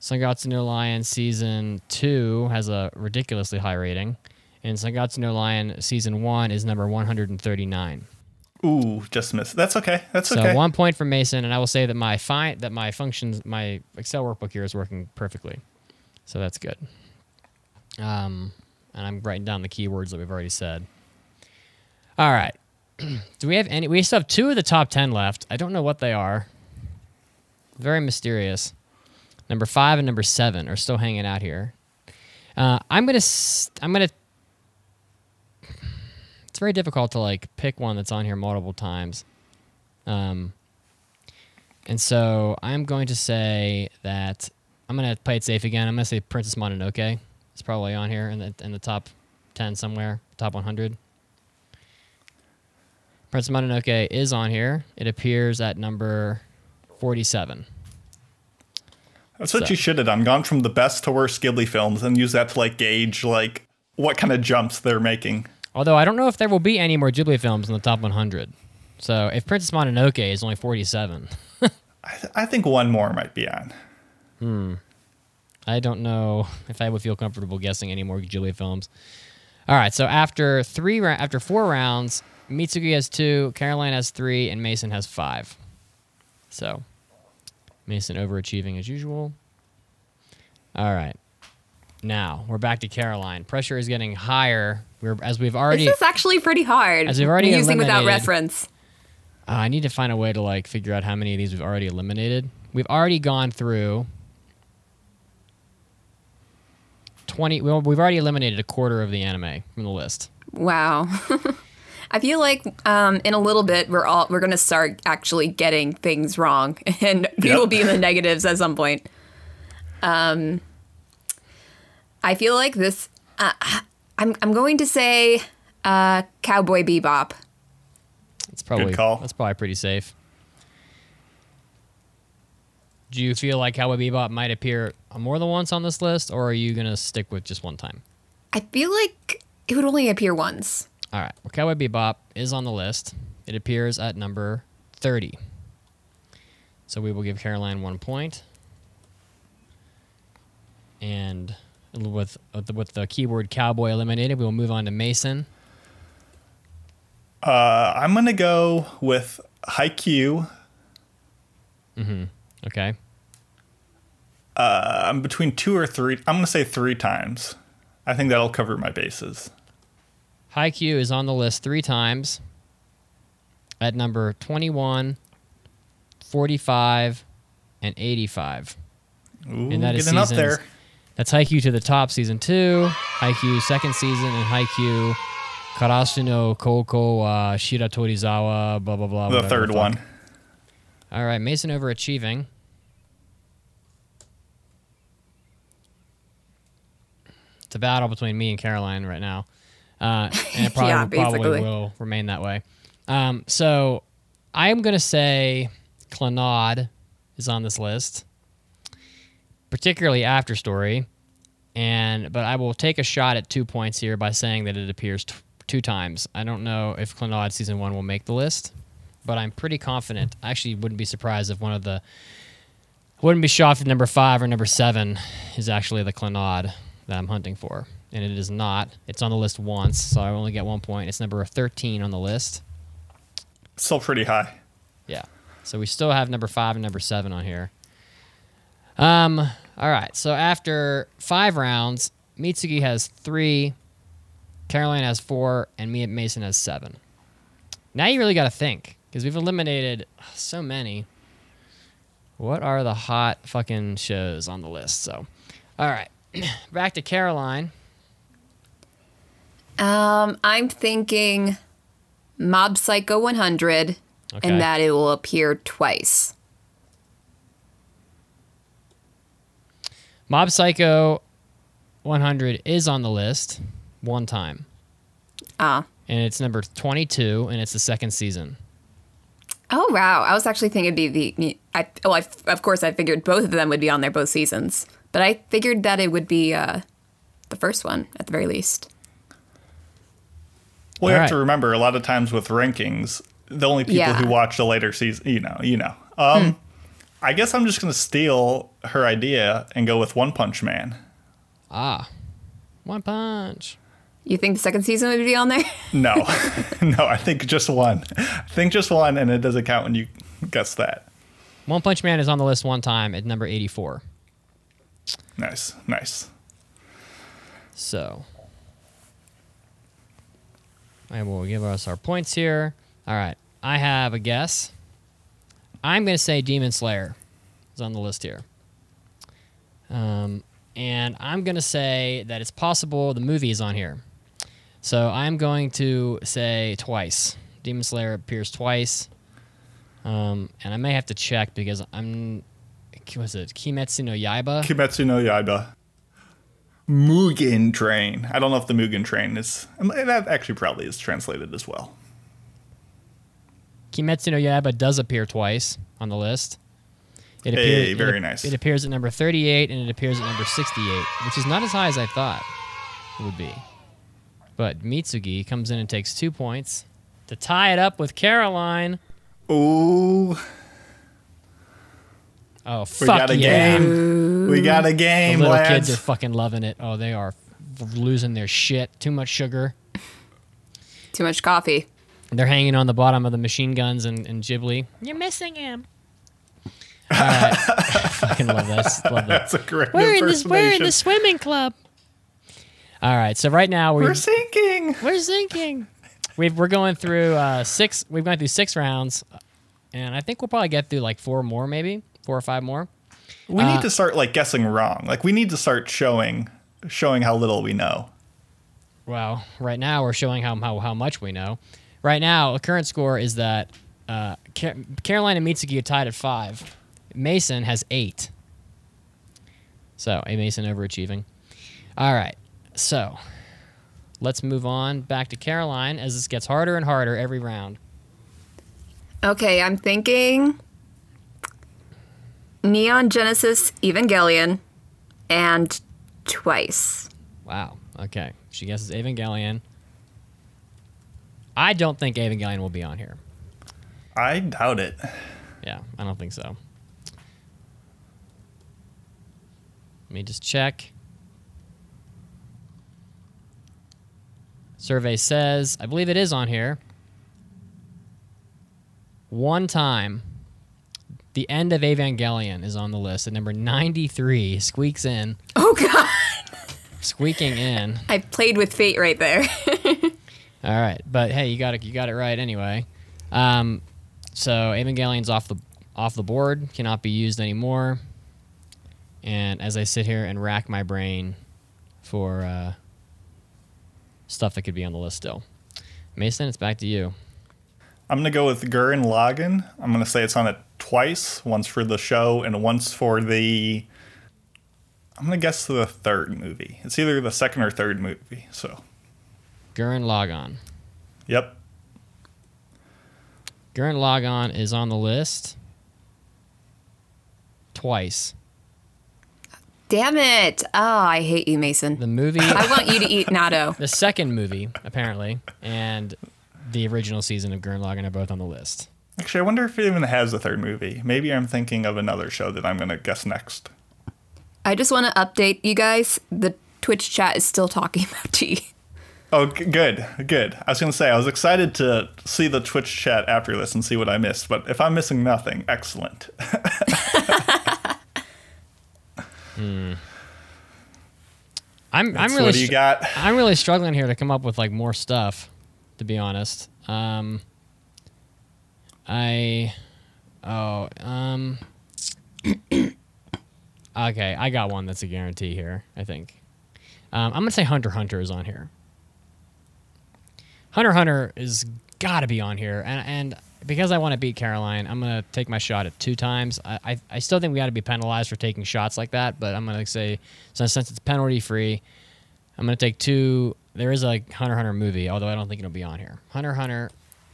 Sangatsu no Lion Season 2 has a ridiculously high rating, and Sangatsu no Lion Season 1 is number 139. Ooh, just missed. That's okay. That's So okay. So one point for Mason, and I will say that my fi- that my functions, my Excel workbook here is working perfectly. So that's good. Um, and I'm writing down the keywords that we've already said. All right. Do we have any? We still have two of the top ten left. I don't know what they are. Very mysterious. Number five and number seven are still hanging out here. Uh, I'm gonna. i am gonna very difficult to like pick one that's on here multiple times. Um, and so I'm going to say that I'm going to play it safe again. I'm going to say Princess Mononoke. It's probably on here in the in the top ten somewhere, top 100. Princess Mononoke is on here. It appears at number 47. That's what so- you should have done. Gone from the best to worst Ghibli films and use that to like gauge like what kind of jumps they're making. Although I don't know if there will be any more Ghibli films in the top 100. So if Princess Mononoke is only 47, I, th- I think one more might be on. Hmm. I don't know if I would feel comfortable guessing any more Ghibli films. All right, so after three ra- after four rounds, Mitsuki has two, Caroline has three, and Mason has five. So Mason overachieving as usual. All right, now we're back to Caroline. Pressure is getting higher. We're as we've already. This is actually pretty hard. As we've already using without reference. Uh, I need to find a way to like figure out how many of these we've already eliminated. We've already gone through twenty. Well, we've already eliminated a quarter of the anime from the list. Wow. I feel like um, in a little bit we're all we're gonna start actually getting things wrong, and we Yep. will be in the negatives at some point. Um, I feel like this. Uh, I'm I'm going to say uh, Cowboy Bebop. It's probably Good call. that's probably pretty safe. Do you feel like Cowboy Bebop might appear more than once on this list, or are you gonna stick with just one time? I feel like it would only appear once. All right. Well, Cowboy Bebop is on the list. It appears at number 30. So we will give Caroline one point. And with with the, with the keyword cowboy eliminated, we will move on to Mason. Uh, I'm gonna go with Haikyuu. Okay. Uh, I'm between two or three. I'm gonna say three times. I think that'll cover my bases. Haikyuu is on the list three times at number 21, 45, and 85. Ooh, And that is getting up seasons- there. That's Haikyuu to the top season two, Haikyuu second season, and Haikyuu Karasu no Koko uh, Shiratorizawa, blah, blah, blah. The third fuck. one. All right, Mason overachieving. It's a battle between me and Caroline right now. Uh, and it probably, Yeah, probably will remain that way. Um, so I'm going to say Clannad is on this list, particularly after story. And but I will take a shot at two points here by saying that it appears t- two times. I don't know if Clannad season one will make the list, but I'm pretty confident. I actually wouldn't be surprised if one of the wouldn't be shocked if number five or number seven is actually the Clannad that I'm hunting for, and it is not. It's on the list once, so I only get one point. It's number 13 on the list. Still pretty high. Yeah. So we still have number five and number seven on here. Um. All right. So after five rounds, Mitsuki has three, Caroline has four, and me and Mason has seven. Now you really got to think because we've eliminated so many. What are the hot fucking shows on the list? So, all right, back to Caroline. Um, I'm thinking Mob Psycho 100, Okay. and that it will appear twice. Mob Psycho 100 is on the list one time, Ah. and it's number 22, and it's the second season. Oh wow! I was actually thinking it'd be the. I well, I, of course, I figured both of them would be on there both seasons, but I figured that it would be uh, the first one at the very least. Well, you All have to remember a lot of times with rankings, the only people Yeah. who watch the later season, you know, you know. Um, I guess I'm just gonna steal her idea and go with One Punch Man. Ah, One Punch. You think the second season would be on there? No, no, I think just one. I think just one, and it doesn't count when you guess that. One Punch Man is on the list one time at number 84. Nice, nice. So, I will give us our points here. All right, I have a guess. I'm going to say Demon Slayer is on the list here. Um, and I'm going to say that it's possible the movie is on here. So I'm going to say twice. Demon Slayer appears twice. Um, and I may have to check because I'm. Was it Kimetsu no Yaiba? Kimetsu no Yaiba. Mugen Train. I don't know if the Mugen Train is. That actually probably is translated as well. Kimetsu no Yaiba does appear twice on the list. It Hey, very ap- nice. It appears at number 38 and it appears at number 68, which is not as high as I thought it would be. But Mitsugi comes in and takes two points to tie it up with Caroline. Ooh, Oh, fuck we got a yeah. game. We got a game, The little lads. kids are fucking loving it. Oh, they are f- losing their shit. Too much sugar. Too much coffee. They're hanging on the bottom of the machine guns and, and Ghibli. You're missing him. All right. fucking love that. Love that. That's a great We're in this. We're in the swimming club. All right. So right now we're, We're sinking. we're sinking. We've, we're going through uh, six. We've gone through six rounds, and I think we'll probably get through like four more, maybe four or five more. We Uh, need to start like guessing wrong. Like we need to start showing showing how little we know. Well, right now we're showing how how, how much we know. Right now, the current score is that uh, Car- Caroline and Mitsuki are tied at five. Mason has eight. So, a Mason overachieving. All right. So, let's move on back to Caroline as this gets harder and harder every round. Okay, I'm thinking Neon Genesis Evangelion, and Twice. Wow. Okay. She guesses Evangelion. I don't think Evangelion will be on here. I doubt it. Yeah, I don't think so. Let me just check. Survey says, I believe it is on here. One time, the end of Evangelion is on the list at number 93. Squeaks in. Oh god, Squeaking in. I played with fate right there. All right, but hey, you got it. You got it right anyway. Um, so Evangelion's off the off the board, cannot be used anymore. And as I sit here and rack my brain for uh, stuff that could be on the list still, Mason, it's back to you. I'm gonna go with Gurren Lagann. I'm gonna say it's on it twice, once for the show and once for the. I'm gonna guess the third movie. It's either the second or third movie. So, Gurren Lagann. yep. Gurren Lagann is on the list twice. Damn it! Oh, I hate you, Mason. The movie, I want you to eat natto. the second movie apparently, and the original season of Gurren Lagann are both on the list. Actually, I wonder if it even has a third movie. Maybe I'm thinking of another show that I'm gonna guess next. I just want to update you guys. The Twitch chat is still talking about tea. Oh, good, good. I was gonna say I was excited to see the Twitch chat after this and see what I missed. But if I'm missing nothing, excellent. I'm I'm really what do you got? I'm really struggling here to come up with like more stuff, to be honest. Um, I, oh, um, okay, I got one that's a guarantee here. I think. Um, I'm gonna say Hunter Hunter is on here. Hunter Hunter is gotta be on here, and and because I want to beat Caroline, I'm gonna take my shot at two times. I I, I still think we got to be penalized for taking shots like that, but I'm gonna say since since it's penalty free, I'm gonna take two. There is a Hunter Hunter movie, although I don't think it'll be on here. Hunter Hunter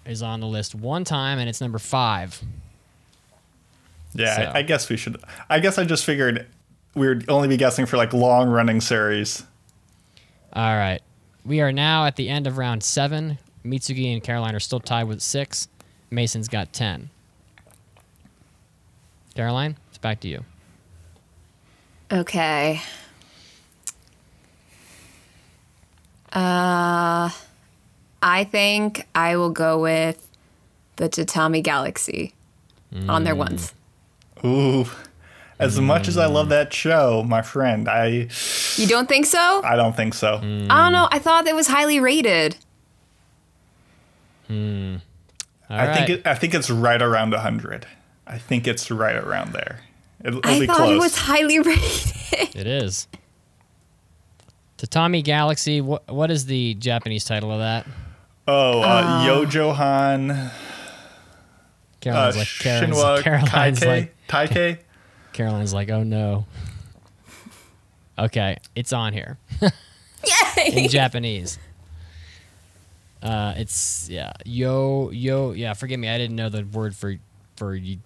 is on the list one time, and it's number five. Yeah, So- I, I guess we should. I guess I just figured we would only be guessing for like long running series. All right, we are now at the end of round seven. Mitsugi and Caroline are still tied with six. Mason's got ten. Caroline, it's back to you. Okay. Uh, I think I will go with the Tatami Galaxy on their ones. Ooh, as much as I love that show, my friend, I You don't think so? I don't think so. I don't know. I thought it was highly rated. All I right. think it, I think it's right around hundred. I think it's right around there. It'll, it'll I be thought close. it was highly rated. It is. Tatami Galaxy. What what is the Japanese title of that? oh, uh, Yojohan, Caroline's uh, like Caroline's, Shinwa Caroline's Kaike, like Taike. Caroline's like, oh no. Okay, it's on here Yay! in Japanese. Uh, it's yeah, yo yo yeah. Forgive me, I didn't know the word for for y-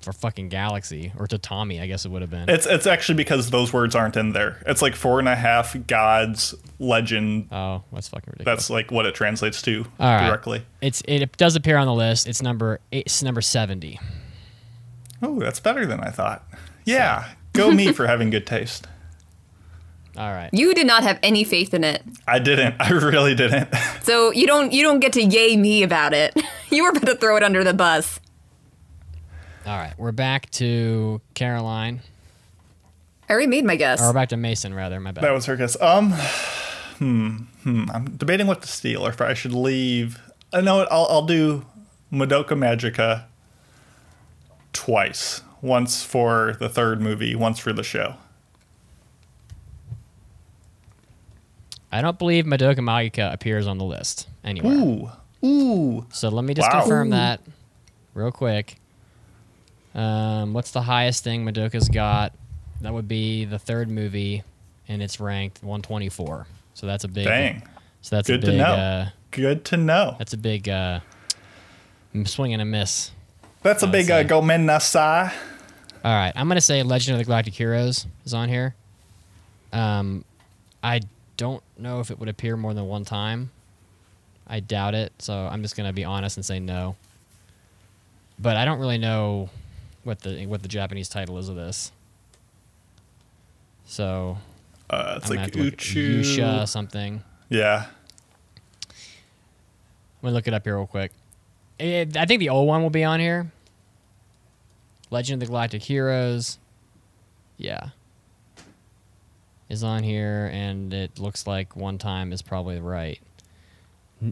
for fucking galaxy or tatami. I guess it would have been. It's it's actually because those words aren't in there. It's like four and a half gods legend. oh, that's fucking ridiculous. That's like what it translates to All right. directly. It's it does appear on the list. It's number eight, it's number seventy. Oh, that's better than I thought. Yeah, go me for having good taste. All right. You did not have any faith in it. I didn't. I really didn't. So you don't you don't get to yay me about it. You were about to throw it under the bus. All right. We're back to Caroline. I already made my guess. Or back to Mason, rather. My bad. That was her guess. Um, hmm, hmm. I'm debating what to steal, or if I should leave. I know what. I'll I'll do Madoka Magica twice. Once for the third movie, once for the show. I don't believe Madoka Magica appears on the list anywhere. Ooh, ooh. So let me just Wow. confirm that real quick. Um, what's the highest thing Madoka's got? That would be the third movie, and it's ranked 124. So that's a big. Dang. So that's Good a to big. know. Uh, Good to know. that's a big uh, swing and a miss. That's a I'd big uh, gomen nasai. All right, I'm gonna say Legend of the Galactic Heroes is on here. Um, I don't know if it would appear more than one time. I doubt it, so I'm just gonna be honest and say no. But I don't really know what the what the Japanese title is of this. So Uh, it's I'm like have to look- Uchu. Yusha something. Yeah. I'm gonna look it up here real quick. Eh, I think the old one will be on here. Legend of the Galactic Heroes. Yeah. Is on here, and it looks like one time is probably right.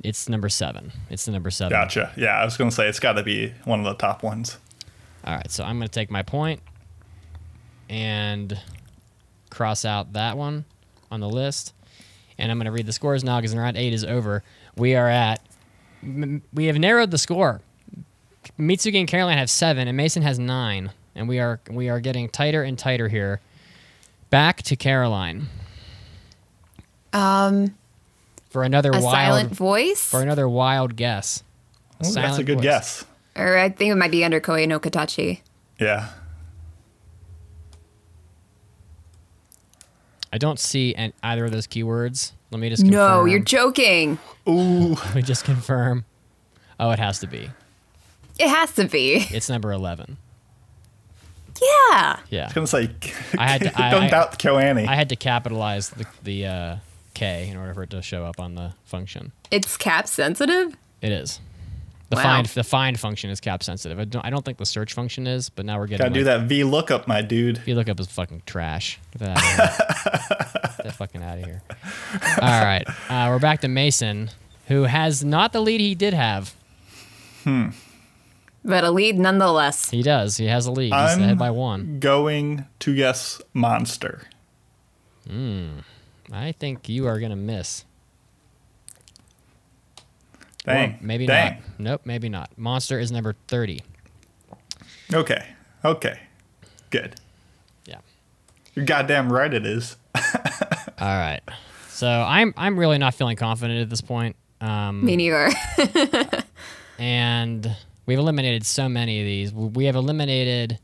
It's number seven. It's the number seven. Gotcha. Yeah, I was gonna say it's got to be one of the top ones. All right, so I'm gonna take my point and cross out that one on the list, and I'm gonna read the scores now because round eight is over. We are at we have narrowed the score. Mitsuki and Caroline have seven, and Mason has nine, and we are we are getting tighter and tighter here. Back to Caroline Um, for another a wild silent voice, for another wild guess. Ooh, that's a good voice. guess. or I think it might be under Koe no Katachi. Yeah. I don't see an, either of those keywords. Let me just confirm. No, you're joking. Ooh. Let me just confirm. Oh, it has to be. It has to be. It's number eleven. Yeah. Yeah, I was gonna say. I had to- I- don't I- doubt KyoAni. I had to capitalize the the uh, K in order for it to show up on the function. It's cap sensitive. It is. The Wow. find the find function is cap sensitive. I don't, I don't think the search function is, but now we're getting Gotta do that V lookup, my dude. If you look up is fucking trash. Get that, out of here. Get that fucking out of here. All right, uh, we're back to Mason, who has not the lead he did have. Hmm. But a lead nonetheless. He does. He has a lead. He's I'm- ahead by one. Going to guess monster. Hmm. I think you are gonna miss. Dang. Or maybe Dang. not. Nope, maybe not. Monster is number 30. Okay. Okay. Good. Yeah. You're goddamn right it is. All right. So I'm I'm really not feeling confident at this point. Um, Me neither. and we've eliminated so many of these. We have eliminated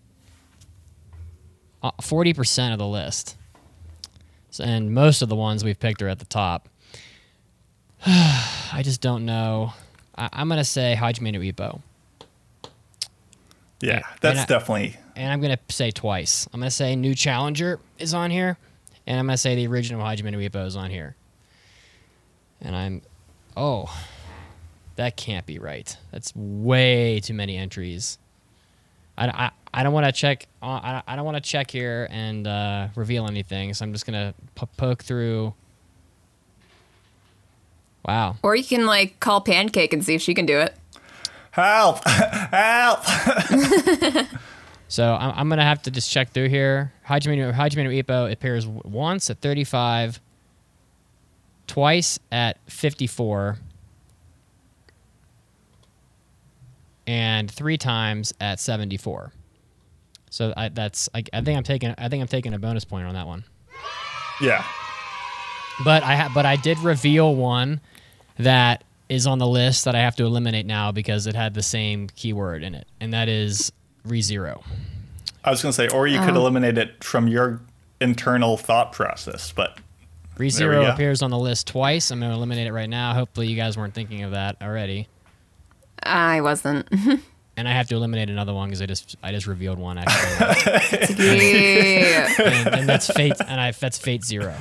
uh, forty percent of the list, so, and most of the ones we've picked are at the top. I just don't know. I, I'm gonna say Hajime no Ippo, Yeah, And that's I- definitely. and I'm gonna say twice. I'm gonna say New Challenger is on here, and I'm gonna say the original Hajime no Ippo is on here. And I'm, oh, that can't be right. That's way too many entries. I, I, I don't want to check. uh, I, I don't want to check here and uh, reveal anything. So I'm just gonna p- poke through. Wow. or you can like call Pancake and see if she can do it. Help! Help! So I'm, I'm gonna have to just check through here. Hajime no, Hajime no Ippo appears once at 35, twice at 54, and three times at 74. So I, that's I, I think I'm taking I think I'm taking a bonus point on that one. yeah. But I ha- but I did reveal one that is on the list that I have to eliminate now because it had the same keyword in it, and that is ReZero. I was gonna say, or you could oh. eliminate it from your internal thought process, but There we ReZero appears on the list twice. I'm going to eliminate it right now. Hopefully, you guys weren't thinking of that already. I wasn't. And I have to eliminate another one because I just I just revealed one actually, yeah. and, and that's fate. And I that's fate zero.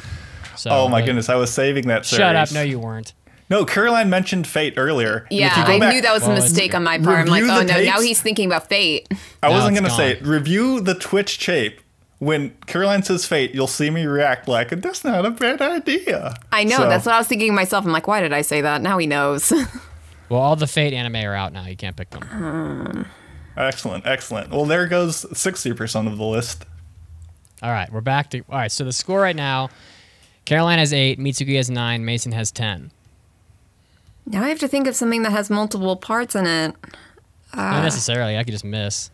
So oh my goodness, I was saving that. Shut up! No, you weren't. No, Caroline mentioned Fate earlier. Yeah, I back- knew that was a Well, it's- mistake on my part. I'm like, oh the no, now he's thinking about fate. I No, wasn't it's gonna say gone. review the Twitch tape. When Caroline says Fate, you'll see me react like that's not a bad idea. I know. So, That's what I was thinking myself. I'm like, why did I say that? Now he knows. Well, all the fate anime are out now. You can't pick them. Uh, excellent, excellent. Well, there goes sixty percent of the list. All right, we're back to all right. So the score right now: Caroline has eight, Mitsuki has nine, Mason has ten. Now I have to think of something that has multiple parts in it. Not ah. necessarily. I could just miss.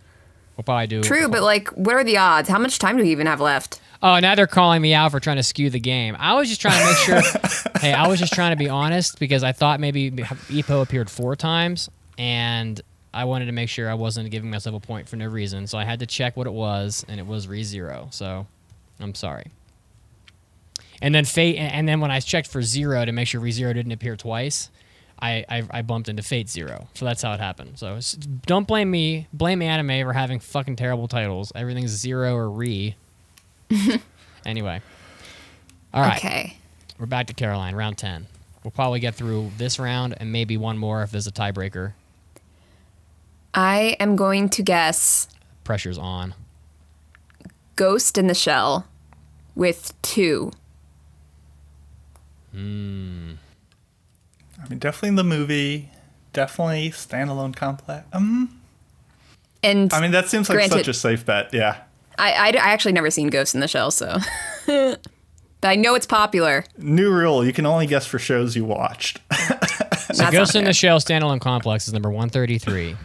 We'll probably do. True, but like, what are the odds? How much time do we even have left? Oh, now they're calling me out for trying to skew the game. I was just trying to make sure. hey, I was just trying to be honest because I thought maybe Ippo appeared four times, and I wanted to make sure I wasn't giving myself a point for no reason, so I had to check what it was, and it was ReZero. So I'm sorry. And then Fate, and then when I checked for zero to make sure ReZero didn't appear twice, I, I I bumped into Fate Zero. So that's how it happened. So don't blame me. Blame anime for having fucking terrible titles. Everything's zero or re. anyway. All right. Okay. We're back to Caroline, round 10. We'll probably get through this round and maybe one more if there's a tiebreaker. I am going to guess Pressure's on. Ghost in the Shell with two. Hmm. I mean, definitely the movie, definitely standalone complex. Um, And I mean, that seems like Granted- such a safe bet. Yeah. I, I, I actually never seen Ghost in the Shell, so. but I know it's popular. New rule: you can only guess for shows you watched. So That's Ghost in the Shell standalone complex is number 133.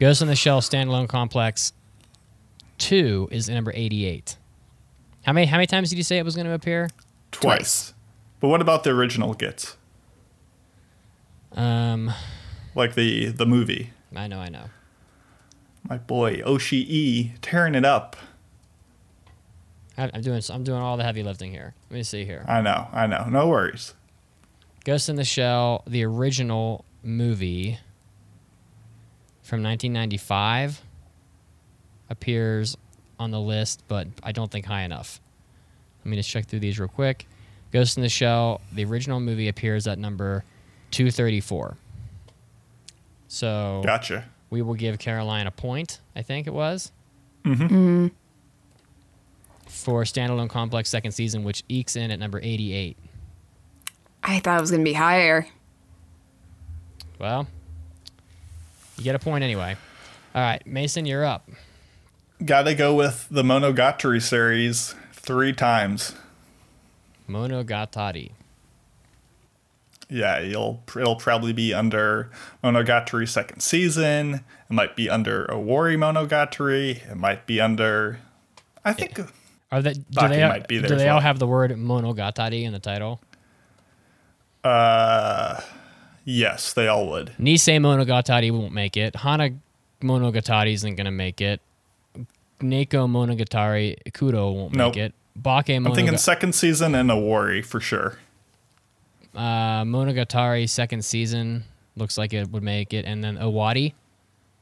Ghost in the Shell standalone complex 2 is number 88. How many how many times did you say it was going to appear? Twice. But what about the original gets? Um Like the the movie. I know, I know. My boy Oshi E tearing it up. I'm doing I'm doing all the heavy lifting here. Let me see here. I know, I know. No worries. Ghost in the Shell, the original movie from 1995, appears on the list, but I don't think high enough. Let me just check through these real quick. Ghost in the Shell, the original movie appears at number 234. So Gotcha. we will give Caroline a point, I think it was. Mm-hmm. For Standalone Complex second season, which ekes in at number 88. I thought it was going to be higher. Well, you get a point anyway. All right, Mason, you're up. Gotta go with the Monogatari series three times. Monogatari. Yeah, you'll it'll probably be under Monogatari second season. It might be under Owari Monogatari. It might be under. I think Are they? Do they, might be there do they all well. have the word Monogatari in the title? Uh, yes, they all would. Nise Monogatari won't make it. Hana Monogatari isn't gonna make it. Neko Monogatari Kuro won't Nope. make it. Bake I'm thinking second season and Owari for sure. Uh, Monogatari second season looks like it would make it, and then Owari.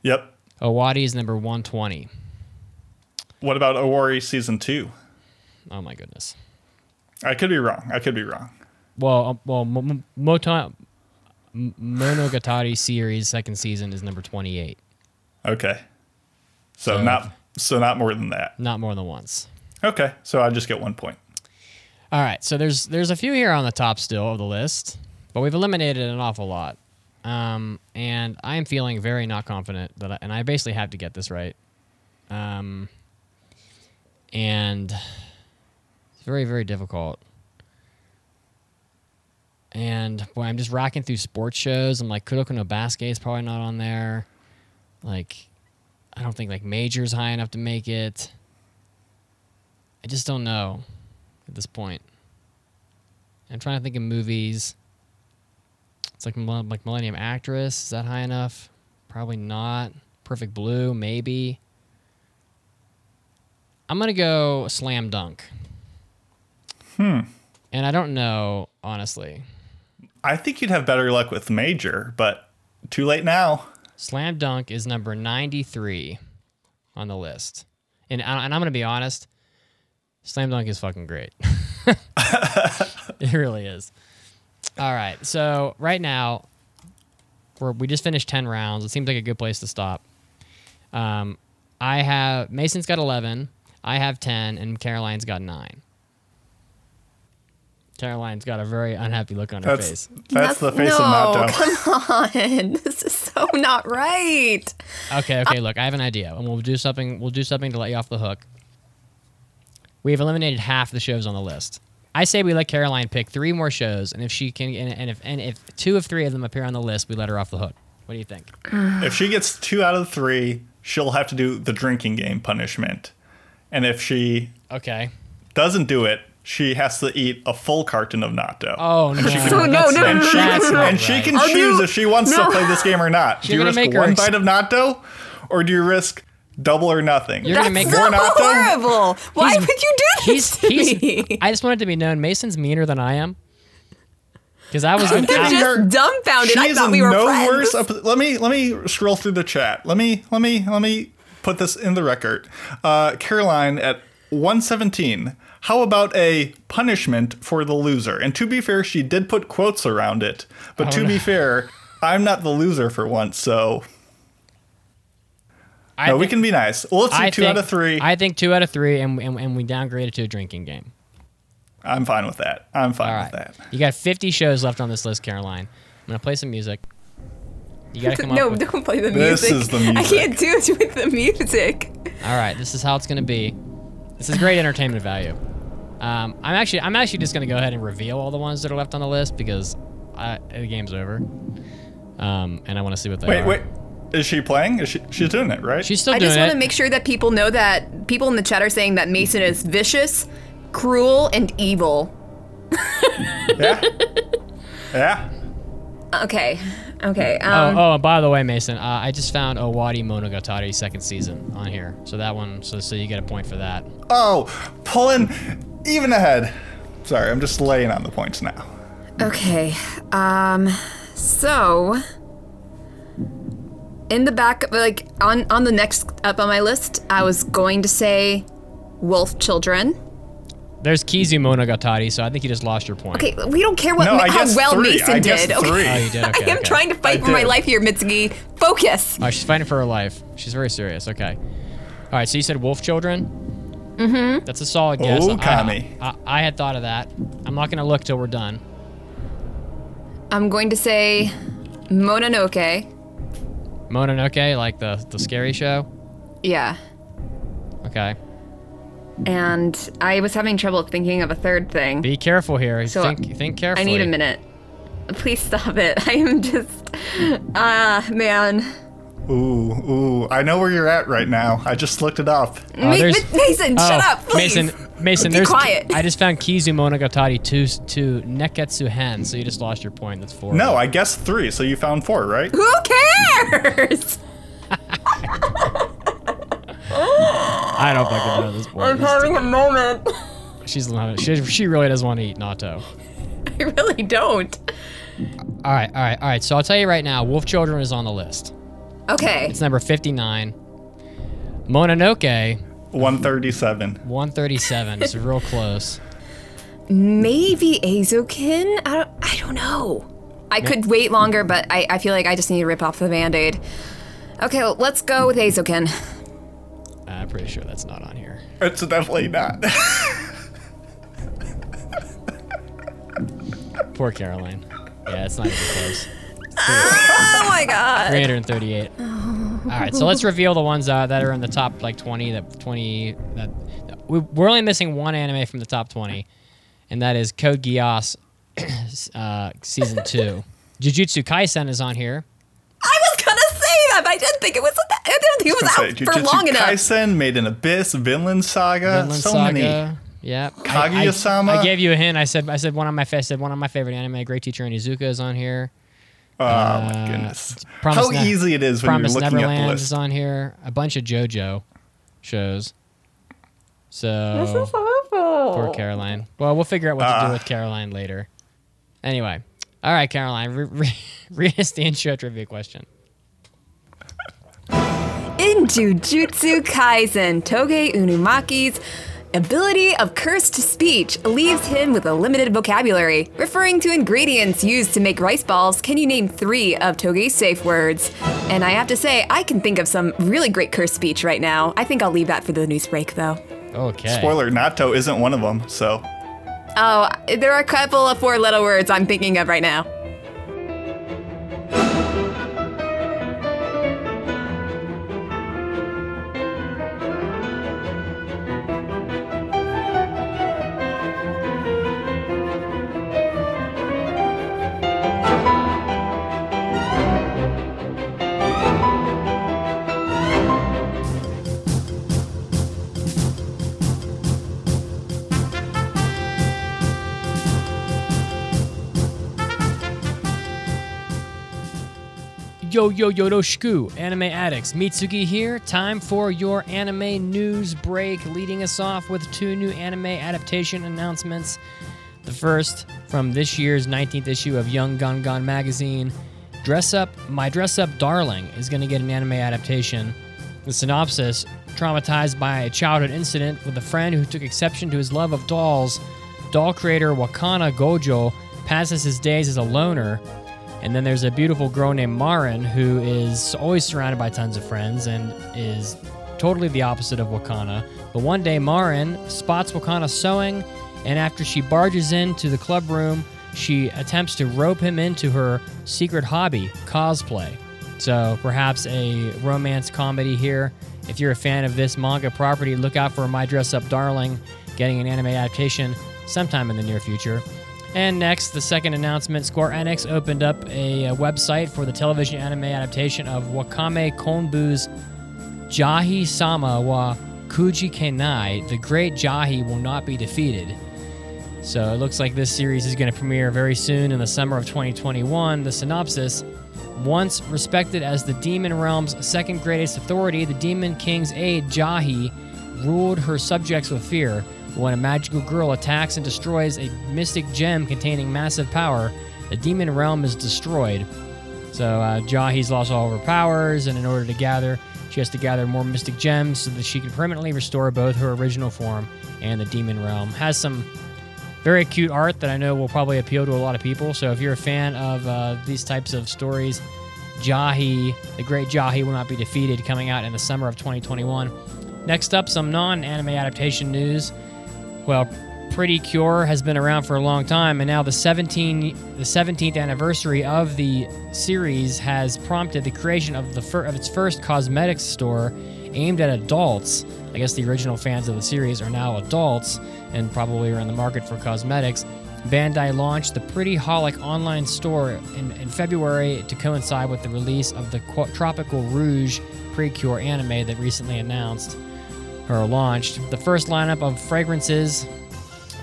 Yep. Owari is number 120. What about Owari season two? Oh my goodness. I could be wrong. I could be wrong. Well, uh, well, Mo- Mo- Moto- M- Monogatari series second season is number 28. Okay. So, So- not so not more than that. Not more than once. Okay. So I just get one point. All right, so there's there's a few here on the top still of the list, but we've eliminated an awful lot. Um, and I am feeling very not confident that, I, and I basically have to get this right. Um, and it's very very difficult. And boy, I'm just racking through sports shows. I'm like, Kuroko no Basket is probably not on there. Like, I don't think like Major's high enough to make it. I just don't know at this point. I'm trying to think of movies. It's like like Millennium Actress. Is that high enough? Probably not. Perfect Blue, maybe. I'm gonna go Slam Dunk. Hmm. And I don't know, honestly. I think you'd have better luck with Major, but too late now. Slam Dunk is number 93 on the list. And, and I'm going to be honest, Slam Dunk is fucking great. it really is. All right. So, right now, we're, we just finished 10 rounds. It seems like a good place to stop. Um, I have, Mason's got 11, I have 10, and Caroline's got 9. Caroline's got a very unhappy look on her face. that's the face no, of not done. come on. This is so not right. Okay, okay. Look, I have an idea, and we'll do something. We'll do something to let you off the hook. We've eliminated half the shows on the list. I say we let Caroline pick three more shows, and if she can, and, and if and if two of three of them appear on the list, we let her off the hook. What do you think? If she gets two out of three, she'll have to do the drinking game punishment. And if she Okay. doesn't do it, she has to eat a full carton of natto. Oh no! she can- No, no, That's- no, and no, she, that's not and she right. can Are choose you- if she wants No. to play this game or not. Do You're you gonna risk make her one ex- bite of natto, or do you risk double or nothing? You're gonna make so her- More horrible. Why He's- would you do this He's to me? he's. I just want it to be known. Mason's meaner than I am. Because I was. I'm just her- dumbfounded. I thought we were no friends. worse. Let me let me scroll through the chat. Let me let me let me put this in the record. Uh, Caroline at 117. How about a punishment for the loser? And to be fair, she did put quotes around it. But Oh, to no. be fair, I'm not the loser for once, so I no, we can be nice. Well, let's do two think, out of three. I think two out of three, and, and, and we downgrade it to a drinking game. I'm fine with that. I'm fine All with that. You got 50 shows left on this list, Caroline. I'm gonna play some music. You gotta come no, up with. don't play the music. This is the music. I can't do it with the music. All right, this is how it's gonna be. This is great entertainment value. Um, I'm actually, I'm actually just gonna go ahead and reveal all the ones that are left on the list because I, the game's over. Um, and I want to see what they Wait, are. Wait, wait. Is she playing? Is she she's doing it, right? She's still playing. I doing just want it. to make sure that people know that people in the chat are saying that Mason is vicious, cruel, and evil. yeah. Yeah. Okay. Okay. Oh, Um, oh, and by the way, Mason, uh, I just found Owari Monogatari second season on here. So that one, so so you get a point for that. Oh, pulling even ahead. Sorry, I'm just laying on the points now. Okay. Um so in the back like on on the next up on my list, I was going to say Wolf Children. There's Kizu Monogatari, so I think you just lost your point. Okay, we don't care what No, ma- I how guess well three. Mason I guess did. Okay. three. Oh, you did. Okay. I am okay. trying to fight I for my life here, Mitsuki. Focus. Oh, she's fighting for her life. She's very serious. Okay. All right. So you said Wolf Children. Mm-hmm. That's a solid guess. Oh, I- Kami. I, I, I had thought of that. I'm not gonna look till we're done. I'm going to say Mononoke. Mononoke, like the the scary show. Yeah. Okay. And I was having trouble thinking of a third thing. Be careful here. So, think think carefully. I need a minute. Please stop it. I am just ah man. Ooh, ooh. I know where you're at right now. I just looked it up. Oh, Ma- there's- Ma- Mason, oh, shut Oh, up, please. Mason, Mason, Be there's. quiet. I just found Kizu Monogatari to to Nekketsu Hen, so you just lost your point. That's four. No, I guessed three, so you found four, right? Who cares? I don't fucking know this point. I'm having a moment. She's she, she really doesn't want to eat natto. I really don't. All right, all right, all right. So I'll tell you right now, Wolf Children is on the list. Okay. It's number 59. Mononoke, 137. 137. it's real close. Maybe Azokin? I don't I don't know. I could wait longer, but I, I feel like I just need to rip off the band-aid. Okay, well, let's go with Azokin. I'm pretty sure that's not on here. It's definitely not. Poor Caroline. Yeah, it's not even close. Oh my god. 338. All right, so let's reveal the ones uh, that are in the top like 20. That 20 that we- we're only missing one anime from the top 20, and that is Code Geass uh, season two. Jujutsu Kaisen is on here. I was gonna say that, but I didn't think it was I didn't think it was Say, out for Jujutsu long enough. Kaisen, Made in Abyss, Vinland Saga, Vinland so Saga. many. Yeah. I- I- Kaguya-sama? I, gave you a hint. I said I said one of my fa- I said one of my favorite anime, Great Teacher Onizuka is on here. Oh Uh, my goodness. How Ne- easy it is when Promise you're looking Neverland at the list. is on here. A bunch of JoJo shows. So this is awful. poor Caroline. Well, we'll figure out what to Ah. do with Caroline later. Anyway, all right, Caroline, re- re- read us the intro trivia question. In Jujutsu Kaisen, Toge Inumaki's ability of cursed speech leaves him with a limited vocabulary. Referring to ingredients used to make rice balls, can you name three of Toge's safe words? And I have to say, I can think of some really great cursed speech right now. I think I'll leave that for the news break, though. Okay. Spoiler, Natto isn't one of them, so. Oh, there are a couple of four letter words I'm thinking of right now. Yo yo yoroshiku, anime addicts. Mitsugi here. Time for your anime news break, leading us off with two new anime adaptation announcements. The first from this year's 19th issue of Young Gangan magazine. Dress Up, My Dress Up Darling is going to get an anime adaptation. The synopsis traumatized by a childhood incident with a friend who took exception to his love of dolls, doll creator Wakana Gojo passes his days as a loner. And then there's a beautiful girl named Marin who is always surrounded by tons of friends and is totally the opposite of Wakana. But one day, Marin spots Wakana sewing, and after she barges into the club room, she attempts to rope him into her secret hobby, cosplay. So perhaps a romance comedy here. If you're a fan of this manga property, look out for My Dress Up Darling getting an anime adaptation sometime in the near future. And next, the second announcement Square Enix opened up a, a website for the television anime adaptation of Wakame Konbu's Jahi Sama wa Kuji Kenai, The Great Jahi Will Not Be Defeated. So it looks like this series is going to premiere very soon in the summer of 2021. The synopsis once respected as the demon realm's second greatest authority, the demon king's aide, Jahi, ruled her subjects with fear. When a magical girl attacks and destroys a mystic gem containing massive power, the demon realm is destroyed. So uh, Jahi's lost all of her powers, and in order to gather, she has to gather more mystic gems so that she can permanently restore both her original form and the demon realm. Has some very cute art that I know will probably appeal to a lot of people. So if you're a fan of uh, these types of stories, Jahi, the great Jahi, will not be defeated, coming out in the summer of 2021. Next up, some non-anime adaptation news. Well, Pretty Cure has been around for a long time, and now the 17 the 17th anniversary of the series has prompted the creation of the fir- of its first cosmetics store aimed at adults. I guess the original fans of the series are now adults and probably are in the market for cosmetics. Bandai launched the Pretty Holic online store in, in February to coincide with the release of the Tropical Rouge Precure anime that recently announced or launched. The first lineup of fragrances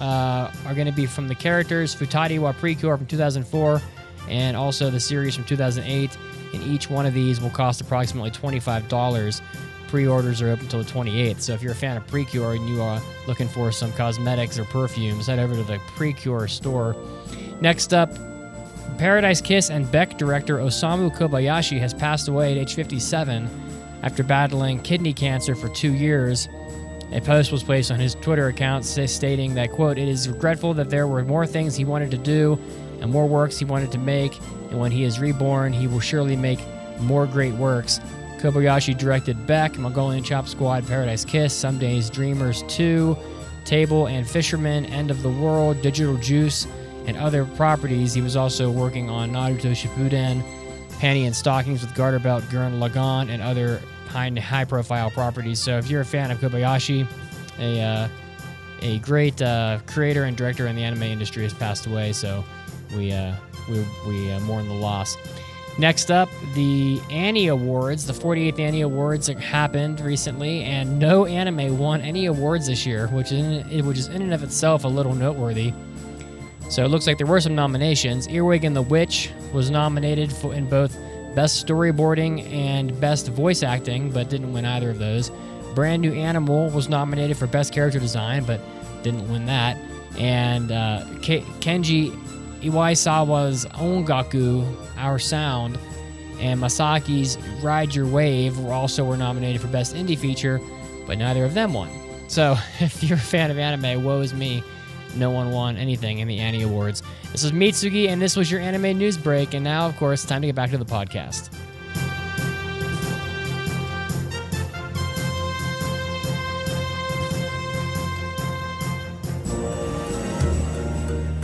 uh, are going to be from the characters Futari wa Precure from 2004 and also the series from 2008. And each one of these will cost approximately $25. Pre-orders are open until the 28th. So if you're a fan of Precure and you are looking for some cosmetics or perfumes, head over to the Precure store. Next up, Paradise Kiss and Beck director Osamu Kobayashi has passed away at age 57 after battling kidney cancer for two years. A post was placed on his Twitter account stating that, quote, it is regretful that there were more things he wanted to do and more works he wanted to make, and when he is reborn, he will surely make more great works. Kobayashi directed Beck, Mongolian Chop Squad, Paradise Kiss, Some Days Dreamers 2, Table and Fisherman, End of the World, Digital Juice, and other properties. He was also working on Naruto Shippuden, Panty and Stockings with Garter Belt, Gurren Lagann, and other high, high-profile properties. So if you're a fan of Kobayashi, a uh, a great uh, creator and director in the anime industry has passed away. So we uh, we we uh, mourn the loss. Next up, the Annie Awards. The 48th Annie Awards happened recently, and no anime won any awards this year, which is in, which is in and of itself a little noteworthy. So it looks like there were some nominations. Earwig and the Witch was nominated for in both Best Storyboarding and Best Voice Acting, but didn't win either of those. Brand New Animal was nominated for Best Character Design, but didn't win that. And uh, Ke- Kenji Iwaisawa's Ongaku, Our Sound, and Masaki's Ride Your Wave were also were nominated for Best Indie Feature, but neither of them won. So if you're a fan of anime, woe is me. No one won anything in the Annie Awards. This was Mitsugi, and this was your anime news break. And now, of course, time to get back to the podcast.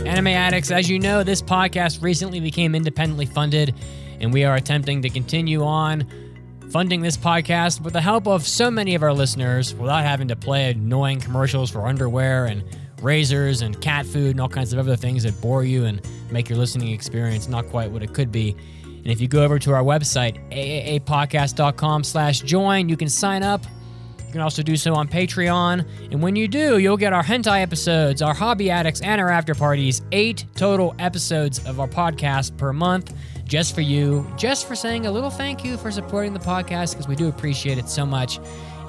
Anime Addicts, as you know, this podcast recently became independently funded, and we are attempting to continue on funding this podcast with the help of so many of our listeners without having to play annoying commercials for underwear and razors and cat food and all kinds of other things that bore you and make your listening experience not quite what it could be. And if you go over to our website, aaapodcast.com slash join, you can sign up. You can also do so on Patreon. And when you do, you'll get our hentai episodes, our hobby addicts, and our after parties. Eight total episodes of our podcast per month. just for you, just for saying a little thank you for supporting the podcast because we do appreciate it so much.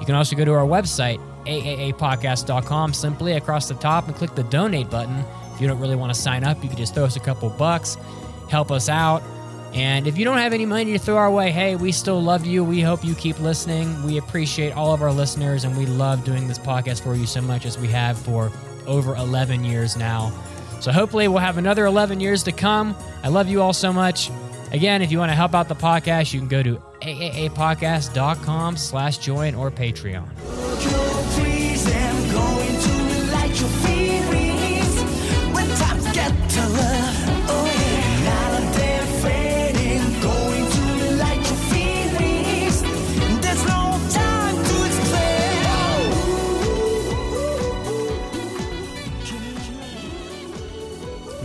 You can also go to our website, aaapodcast.com, simply across the top and click the donate button. If you don't really want to sign up, you can just throw us a couple bucks, help us out. And if you don't have any money to throw our way, hey, we still love you. We hope you keep listening. We appreciate all of our listeners, and we love doing this podcast for you so much as we have for over 11 years now. So hopefully we'll have another 11 years to come. I love you all so much. Again, if you want to help out the podcast, you can go to aaapodcast.com slash join or Patreon.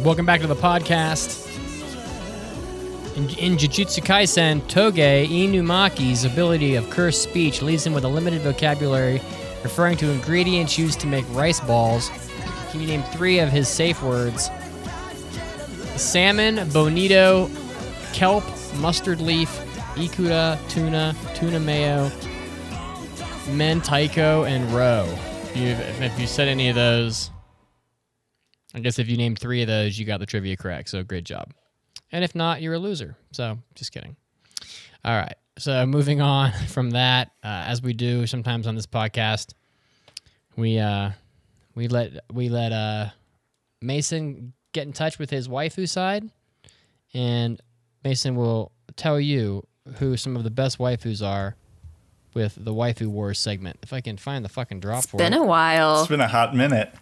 Welcome back to the podcast. In, in Jujutsu Kaisen, Toge Inumaki's ability of cursed speech leaves him with a limited vocabulary, referring to ingredients used to make rice balls. Can you name three of his safe words? Salmon, bonito, kelp, mustard leaf, ikura, tuna, tuna mayo, mentaiko, and roe. If if you said any of those, I guess if you named three of those, you got the trivia correct. So great job. And if not, you're a loser. So just kidding. All right. So moving on from that, uh, as we do sometimes on this podcast, we uh, we let we let uh, Mason get in touch with his waifu side, and Mason will tell you who some of the best waifus are with the waifu wars segment. If I can find the fucking drop for Been it. a while. It's been a hot minute.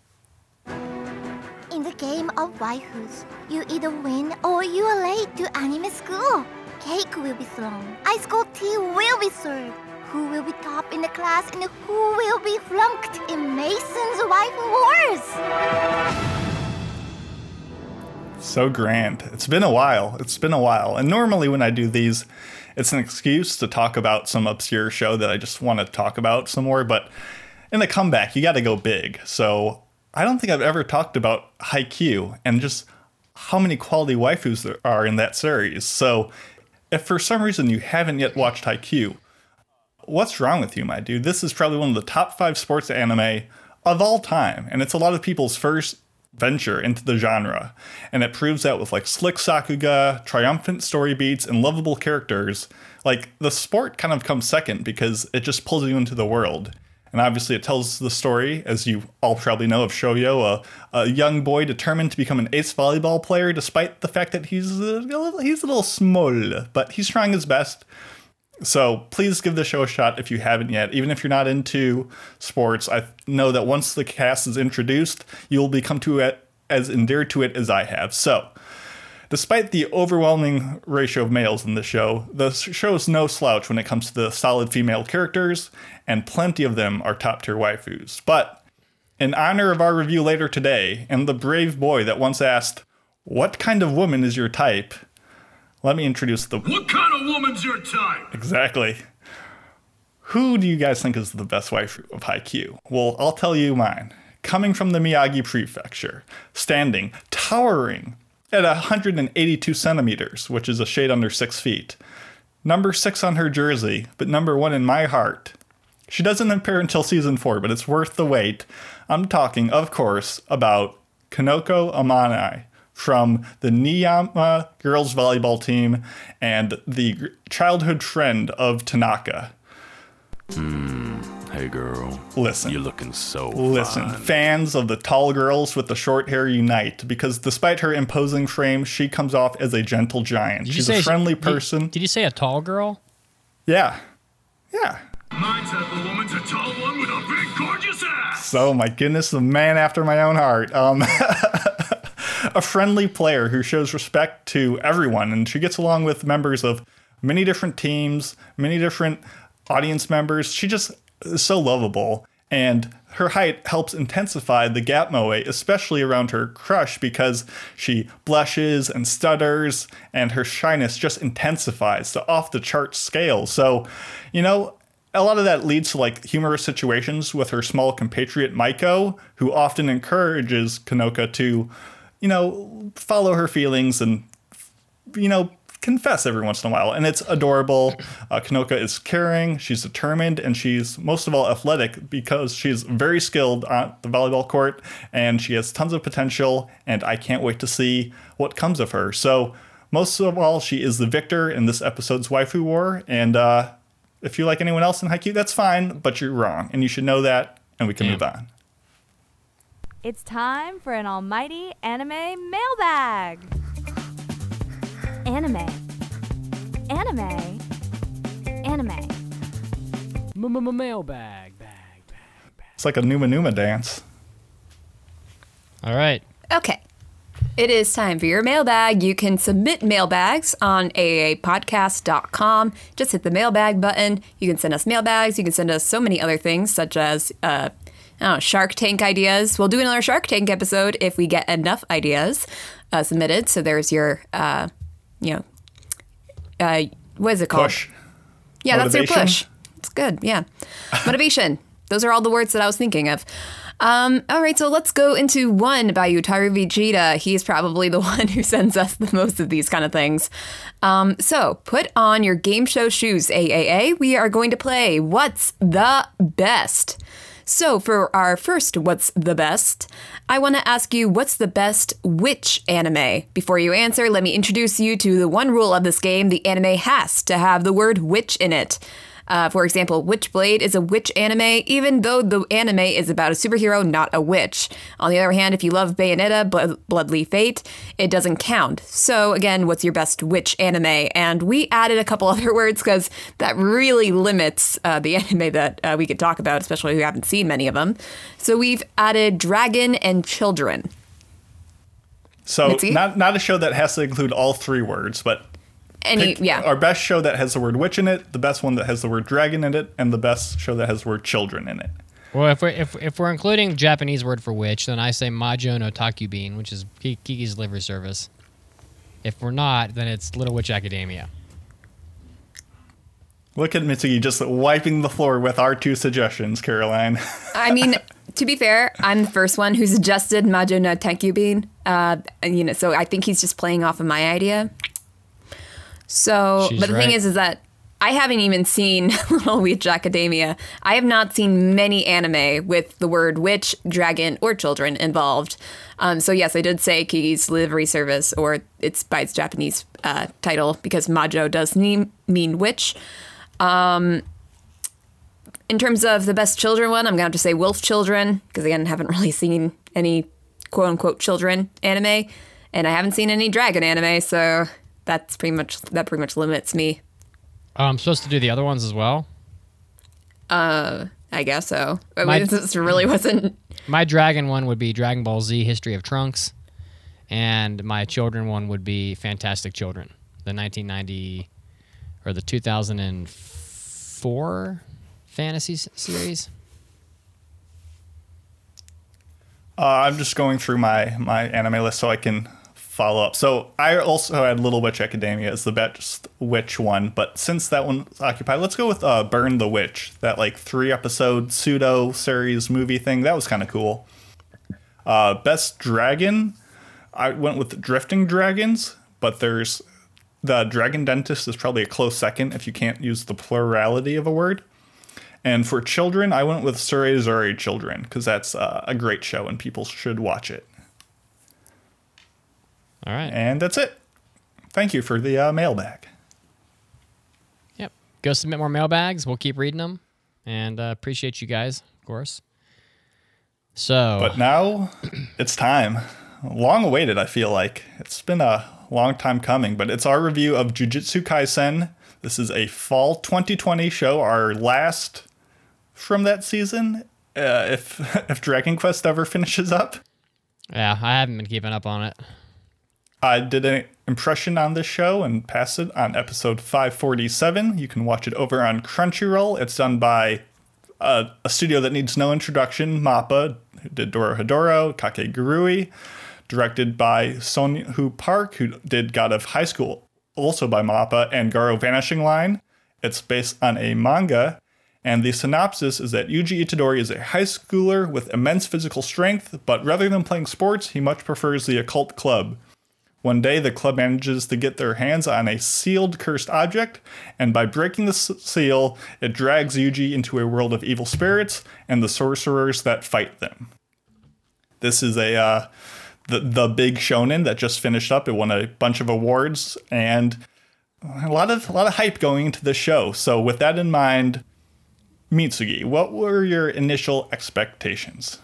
Game of waifus, you either win or you are late to anime school. Cake will be thrown, ice cold tea will be served. Who will be top in the class and who will be flunked in Mason's waifu wars? So grand. It's been a while. It's been a while. And normally when I do these, it's an excuse to talk about some obscure show that I just want to talk about some more. But in the comeback, you got to go big. So I don't think I've ever talked about Haikyuu and just how many quality waifus there are in that series. So if for some reason you haven't yet watched Haikyuu, what's wrong with you, my dude? This is probably one of the top five sports anime of all time, and it's a lot of people's first venture into the genre. And it proves that with like slick sakuga, triumphant story beats, and lovable characters, like the sport kind of comes second because it just pulls you into the world. And obviously, it tells the story, as you all probably know, of Shoyo, a, a young boy determined to become an ace volleyball player, despite the fact that he's a, little, he's a little small, but he's trying his best. So please give the show a shot if you haven't yet. Even if you're not into sports, I know that once the cast is introduced, you'll become to it as endeared to it as I have. So, despite the overwhelming ratio of males in the show, the show's no slouch when it comes to the solid female characters, and plenty of them are top tier waifus. But in honor of our review later today, and the brave boy that once asked, "What kind of woman is your type?" Let me introduce the What kind of woman's your type? Exactly. Who do you guys think is the best wife of Haikyuu? Well, I'll tell you mine. Coming from the Miyagi Prefecture, standing, towering at 182 centimeters, which is a shade under six feet. Number six on her jersey, but number one in my heart. She doesn't appear until season four, but it's worth the wait. I'm talking, of course, about Kanoka Amanai from the Niiyama girls volleyball team and the childhood friend of Tanaka. Hmm. Hey girl, Listen. you're looking so Listen, fine. fans of the tall girls with the short hair unite because despite her imposing frame, she comes off as a gentle giant. Did She's a friendly did- person. Did, you say a tall girl? yeah. Yeah. My type of woman's a tall one with a big gorgeous ass. So, my goodness, the man after my own heart. Um, a friendly player who shows respect to everyone, and she gets along with members of many different teams, many different audience members. She just is so lovable, and her height helps intensify the gap moe, especially around her crush, because she blushes and stutters, and her shyness just intensifies to off the chart scale. So, you know, a lot of that leads to like humorous situations with her small compatriot Maiko, who often encourages Kanoka to, you know, follow her feelings and, you know, confess every once in a while, and it's adorable. Uh, Kanoka is caring, she's determined, and she's most of all athletic because she's very skilled on the volleyball court, and she has tons of potential. And I can't wait to see what comes of her. So most of all, she is the victor in this episode's waifu war, and uh, if you like anyone else in Haikyuu, that's fine, but you're wrong, and you should know that, and we can move on. It's time for an almighty anime mailbag. Anime. Anime. Anime. Mailbag. Bag. It's like a Numa Numa dance. All right. Okay. It is time for your mailbag. You can submit mailbags on aaapodcast.com. Just hit the mailbag button. You can send us mailbags. You can send us so many other things, such as uh, I don't know, Shark Tank ideas. We'll do another Shark Tank episode if we get enough ideas uh, submitted. So there's your, uh, you know, uh, what is it called? Push. Yeah, that's your push. It's good. Yeah. Motivation. Those are all the words that I was thinking of. Um, all right, so let's go into one by Utaru Vegeta. He's probably the one who sends us the most of these kind of things. Um, so put on your game show shoes, AAA. We are going to play What's the Best? So, for our first What's the Best, I want to ask you what's the best witch anime? Before you answer, let me introduce you to the one rule of this game the anime has to have the word witch in it. Uh, for example, Witchblade is a witch anime, even though the anime is about a superhero, not a witch. On the other hand, if you love Bayonetta, Blood- Bloody Fate, it doesn't count. So, again, what's your best witch anime? And we added a couple other words because that really limits uh, the anime that uh, we could talk about, especially if we haven't seen many of them. So, we've added Dragon and Children. So Mitzi? not not a show that has to include all three words, but Any, pick yeah. our best show that has the word witch in it, the best one that has the word dragon in it, and the best show that has the word children in it. Well, if we're, if, if we're including Japanese word for witch, then I say Majo no Takkyubin, which is Kiki's delivery service. If we're not, then it's Little Witch Academia. Look at Mitsuki just wiping the floor with our two suggestions, Caroline. I mean, to be fair, I'm the first one who suggested Majo no Takkyubin. Uh, and, you know, so I think he's just playing off of my idea. So, She's but the thing is, is that I haven't even seen Little Witch Academia. I have not seen many anime with the word witch, dragon, or children involved. Um, so yes, I did say Kiki's Delivery Service, or it's by its Japanese uh, title because Majo does mean, mean witch. Um, in terms of the best children one, I'm gonna have to say Wolf Children because again, haven't really seen any quote unquote children anime, and I haven't seen any dragon anime, so that's pretty much that pretty much limits me. Oh, I'm supposed to do the other ones as well. Uh, I guess so. I My- mean, this really wasn't. My dragon one would be Dragon Ball Z History of Trunks, and my children one would be Fantastic Children, the 1990 or the 2004 fantasy series. Uh, I'm just going through my my anime list so I can follow up. So I also had Little Witch Academia as the best witch one, but since that one's occupied, let's go with uh, Burn the Witch. That like three episode pseudo series movie thing. That was kind of cool. Uh, best dragon, I went with Drifting Dragons, but there's the Dragon Dentist is probably a close second if you can't use the plurality of a word. And for children, I went with Surrey Zuri Children because that's uh, a great show and people should watch it. All right. And that's it. Thank you for the uh, mailbag. Yep. Go submit more mailbags. We'll keep reading them, and uh, appreciate you guys, of course. So, But now it's time. Long awaited, I feel like. It's been a long time coming, but it's our review of Jujutsu Kaisen. This is a fall 2020 show, our last from that season. Uh, if if Dragon Quest ever finishes up, yeah, I haven't been keeping up on it. I did an impression on this show and passed it on episode 547. You can watch it over on Crunchyroll. It's done by a, a studio that needs no introduction, Mappa, who did Dorohedoro, Kakegurui, directed by Sunghoo Park, who did God of High School, also by Mappa, and Garo Vanishing Line. It's based on a manga, and the synopsis is that Yuji Itadori is a high schooler with immense physical strength, but rather than playing sports, he much prefers the occult club. One day, the club manages to get their hands on a sealed cursed object, and by breaking the seal, it drags Yuji into a world of evil spirits and the sorcerers that fight them. This is a uh, the the big shonen that just finished up. It won a bunch of awards and a lot of a lot of hype going into the show. So with that in mind, Mitsugi, what were your initial expectations?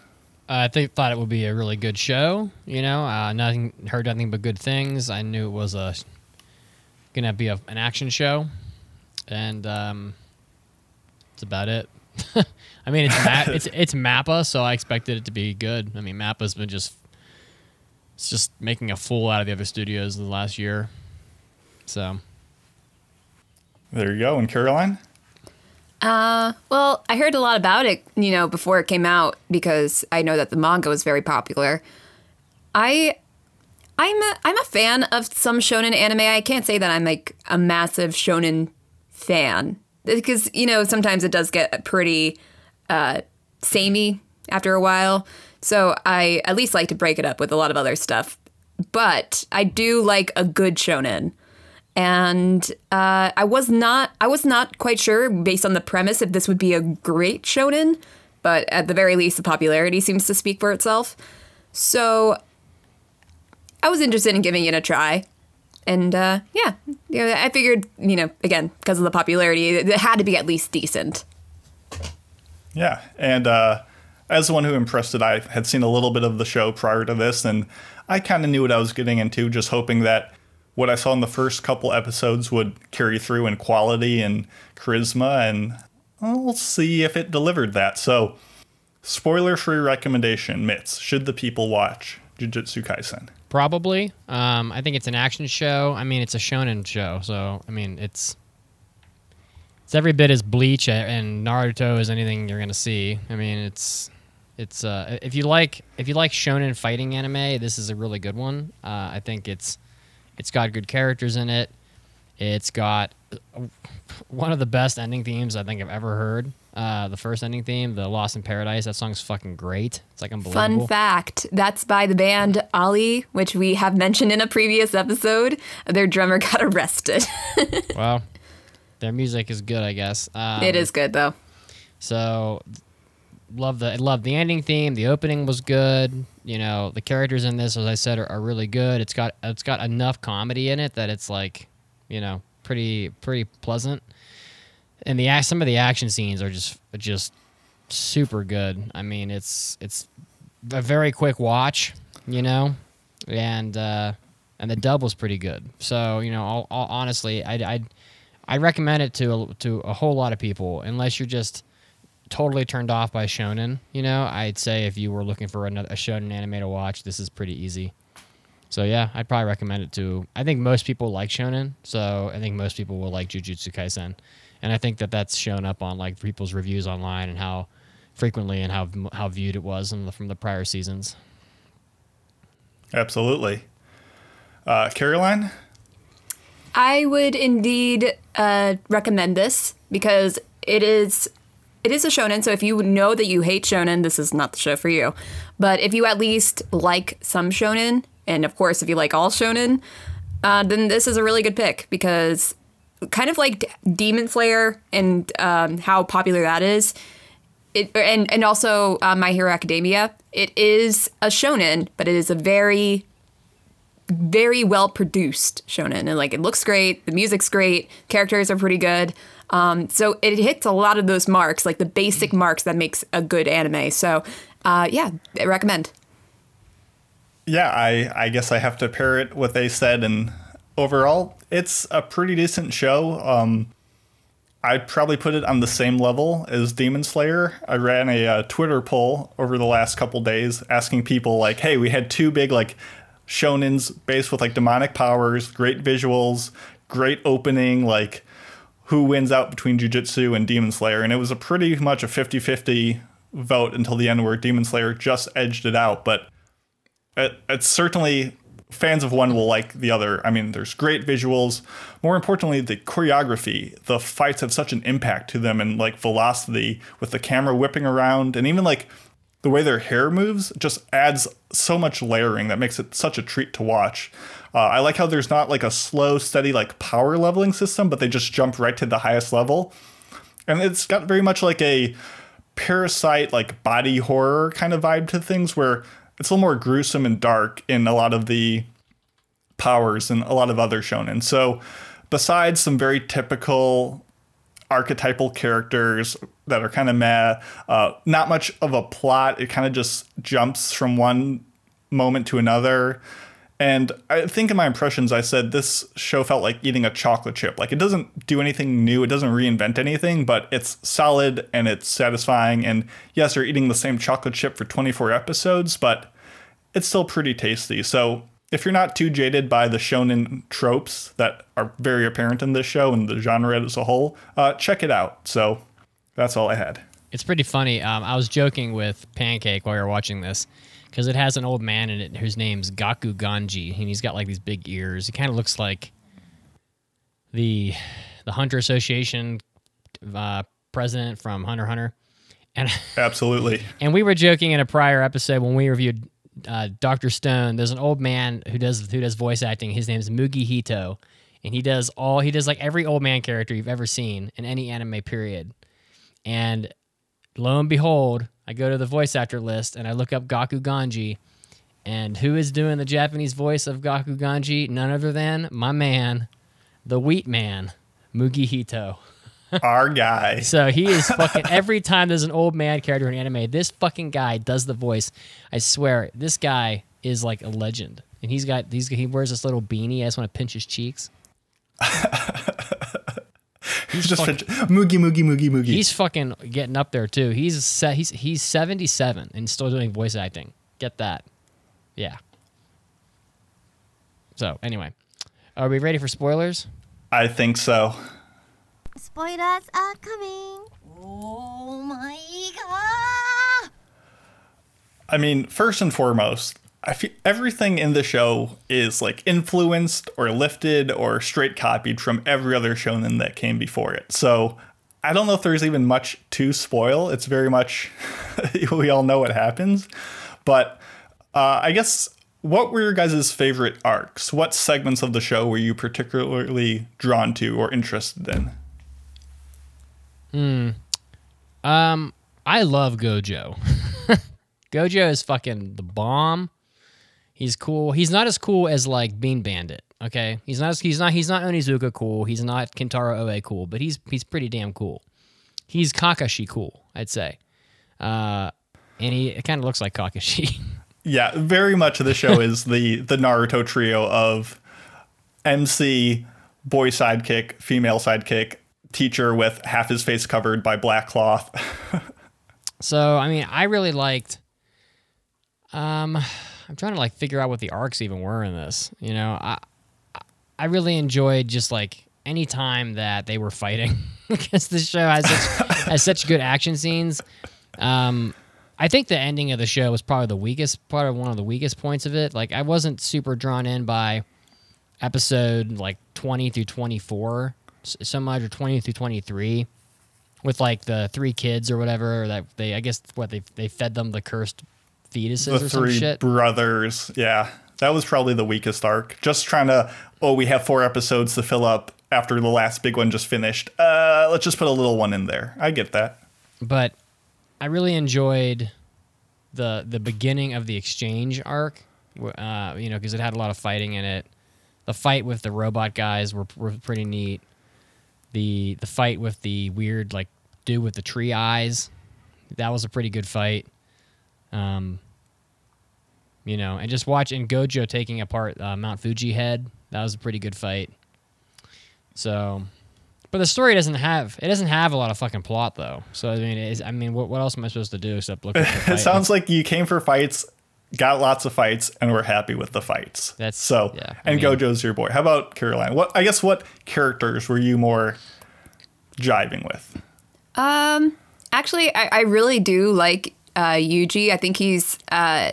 I think thought it would be a really good show. You know, uh, nothing heard nothing but good things. I knew it was a gonna be a, an action show, and um, that's about it. I mean, it's Ma- it's it's Mappa, so I expected it to be good. I mean, Mappa's been just it's just making a fool out of the other studios in the last year. So There you go. And Caroline? Well, I heard a lot about it, you know, before it came out because I know that the manga was very popular. I I'm a, I'm a fan of some shonen anime. I can't say that I'm like a massive shonen fan because you know sometimes it does get pretty uh, samey after a while. So I at least like to break it up with a lot of other stuff. But I do like a good shonen and uh, I was not I was not quite sure based on the premise if this would be a great shonen, but at the very least the popularity seems to speak for itself. So I was interested in giving it a try. And uh, yeah, yeah, I figured, you know, again, because of the popularity, it it had to be at least decent. Yeah, and uh, as the one who impressed it, I had seen a little bit of the show prior to this, and I kind of knew what I was getting into, just hoping that what I saw in the first couple episodes would carry through in quality and charisma, and we'll see if it delivered that. So, spoiler-free recommendation: Mitz, should the people watch Jujutsu Kaisen? probably, um, I think it's an action show. I mean, it's a shonen show, so I mean, it's it's every bit as Bleach and Naruto as anything you're gonna see. I mean, it's it's uh, if you like if you like shonen fighting anime, this is a really good one. Uh, I think it's it's got good characters in it. It's got uh, one of the best ending themes I think I've ever heard. Uh, the first ending theme, the Lost in Paradise, that song's fucking great. It's like unbelievable. Fun fact that's by the band Ali, which we have mentioned in a previous episode. Their drummer got arrested. Well, their music is good, I guess. Um, it is good, though. So, love the love the ending theme. The opening was good. You know, the characters in this, as I said, are, are really good. It's got it's got enough comedy in it that it's like, you know, pretty pretty pleasant. And the some of the action scenes are just just super good. I mean, it's it's a very quick watch, you know, and uh, and the dub was pretty good. So you know, all, honestly, I'd, I'd I recommend it to a, to a whole lot of people, unless you're just totally turned off by shonen. You know, I'd say if you were looking for another a shonen anime to watch, this is pretty easy. So yeah, I'd probably recommend it to. I think most people like shonen, so I think most people will like Jujutsu Kaisen, and I think that that's shown up on like people's reviews online and how frequently and how how viewed it was in the, from the prior seasons. Absolutely. Uh, Caroline, I would indeed uh, recommend this because it is it is a shonen. So if you know that you hate shonen, this is not the show for you. But if you at least like some shonen, and of course if you like all shonen, uh, then this is a really good pick because kind of like Demon Slayer and um, how popular that is. It, and and also uh, My Hero Academia. It is a shonen, but it is a very very well produced shonen and like it looks great the music's great characters are pretty good um, so it hits a lot of those marks like the basic marks that makes a good anime so uh, yeah I recommend yeah, I, I guess I have to parrot what they said, and overall, it's a pretty decent show. Um, I'd probably put it on the same level as Demon Slayer. I ran a uh, Twitter poll over the last couple days asking people like, "Hey, we had two big like shonens based with like demonic powers, great visuals, great opening, like who wins out between Jujutsu and Demon Slayer?" And it was a pretty much a 50-50 vote until the end where Demon Slayer just edged it out, but it, it's certainly fans of one will like the other. I mean, there's great visuals. More importantly, the choreography. The fights have such an impact to them and like velocity with the camera whipping around and even like the way their hair moves just adds so much layering that makes it such a treat to watch. Uh, I like how there's not like a slow, steady like power leveling system, but they just jump right to the highest level, and it's got very much like a parasite like body horror kind of vibe to things where it's a little more gruesome and dark in a lot of the powers and a lot of other shonen. So besides some very typical archetypal characters that are kind of meh, uh, not much of a plot. It kind of just jumps from one moment to another. And I think in my impressions, I said this show felt like eating a chocolate chip. Like it doesn't do anything new, it doesn't reinvent anything, but it's solid and it's satisfying. And yes, you're eating the same chocolate chip for 24 episodes, but it's still pretty tasty. So if you're not too jaded by the shonen tropes that are very apparent in this show and the genre as a whole, uh, check it out. So that's all I had. It's pretty funny. Um, I was joking with Pancake while we were watching this because it has an old man in it whose name's Gakuganji, and he's got like these big ears. He kind of looks like the the Hunter Association uh, president from Hunter Hunter. And Absolutely. and we were joking in a prior episode when we reviewed uh, Doctor Stone. There's an old man who does who does voice acting. His name's Mugihito, and he does all he does like every old man character you've ever seen in any anime period. And lo and behold, I go to the voice actor list and I look up Gakuganji. And who is doing the Japanese voice of Gakuganji? None other than my man, the Wheat Man, Mugihito. Our guy. So he is fucking every time there's an old man character in anime, this fucking guy does the voice. I swear, this guy is like a legend. And he's got these he wears this little beanie. I just want to pinch his cheeks. He's just fucking- moogie, moogie, moogie, moogie. He's fucking getting up there too. He's se- he's he's 77 and still doing voice acting. Get that. Yeah. So, anyway, are we ready for spoilers? I think so. Spoilers are coming. Oh my god. I mean, first and foremost, I feel everything in the show is like influenced or lifted or straight copied from every other shonen that came before it. So I don't know if there's even much to spoil. It's very much we all know what happens, but uh, I guess what were your guys' favorite arcs? What segments of the show were you particularly drawn to or interested in? Hmm. Um, I love Gojo. Gojo is fucking the bomb. He's cool. He's not as cool as like Bean Bandit. Okay, he's not. He's not. He's not Onizuka cool. He's not Kentaro Oe cool. But he's he's pretty damn cool. He's Kakashi cool. I'd say. Uh, and he it kind of looks like Kakashi. Yeah, very much of the show is the the Naruto trio of MC, boy sidekick, female sidekick, teacher with half his face covered by black cloth. So I mean, I really liked. Um, I'm trying to like figure out what the arcs even were in this. You know, I I really enjoyed just like any time that they were fighting because the show has such has such good action scenes. Um, I think the ending of the show was probably the weakest part of one of the weakest points of it. Like I wasn't super drawn in by episode like 20 through 24 so much or 20 through 23 with like the three kids or whatever that they I guess what they they fed them the cursed fetuses the or some three shit. brothers. Yeah, that was probably the weakest arc. Just trying to, oh, we have four episodes to fill up after the last big one just finished. Uh, let's just put a little one in there. I get that. but I really enjoyed the the beginning of the exchange arc. Uh, you know, because it had a lot of fighting in it. The fight with the robot guys were, were pretty neat. The the fight with the weird like dude with the tree eyes, that was a pretty good fight. Um, you know, and just watching Gojo taking apart uh, Mount Fuji head, that was a pretty good fight. So, but the story doesn't have it doesn't have a lot of fucking plot though. So I mean, is I mean, what, what else am I supposed to do except look at It sounds like you came for fights, got lots of fights, and were happy with the fights. That's- so. yeah, I and mean- Gojo's your boy. How about Caroline? What I guess what characters were you more jiving with? Um, actually, I, I really do like uh, Yuji. I think he's uh,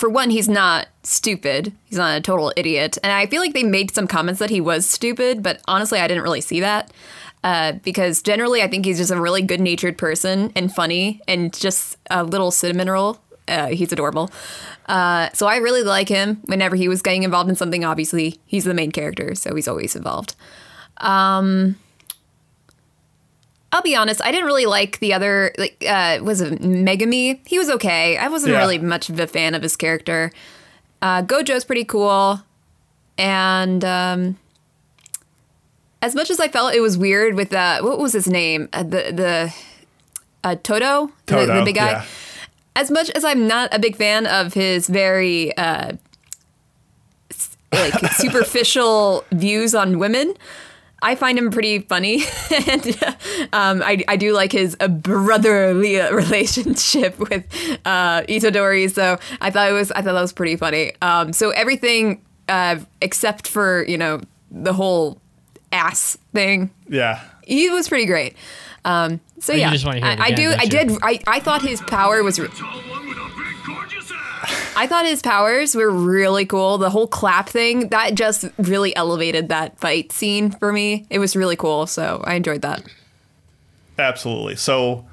for one, he's not stupid. He's not a total idiot. And I feel like they made some comments that he was stupid, but honestly, I didn't really see that. Uh, because generally, I think he's just a really good natured person and funny and just a little cinnamon roll. Uh, he's adorable. Uh, so I really like him whenever he was getting involved in something. Obviously, he's the main character, so he's always involved. Um, I'll be honest, I didn't really like the other, like, uh, was it Megami? He was okay. I wasn't Yeah. really much of a fan of his character. Uh, Gojo's pretty cool. And um, as much as I felt it was weird with, uh, what was his name? Uh, the, the, uh, Todo? The- the, big guy? yeah. As much as I'm not a big fan of his very, uh, like superficial views on women, I find him pretty funny, and um, I, I do like his uh, brotherly relationship with uh, Itadori. So I thought it was I thought that was pretty funny. Um, so everything uh, except for you know the whole ass thing, Yeah. he was pretty great. Um, so you yeah, just wanna hear it I, I again, do. don't I you? did. I, I thought his power was. Re- I thought his powers were really cool. The whole clap thing that just really elevated that fight scene for me. It was really cool, so I enjoyed that. Absolutely. So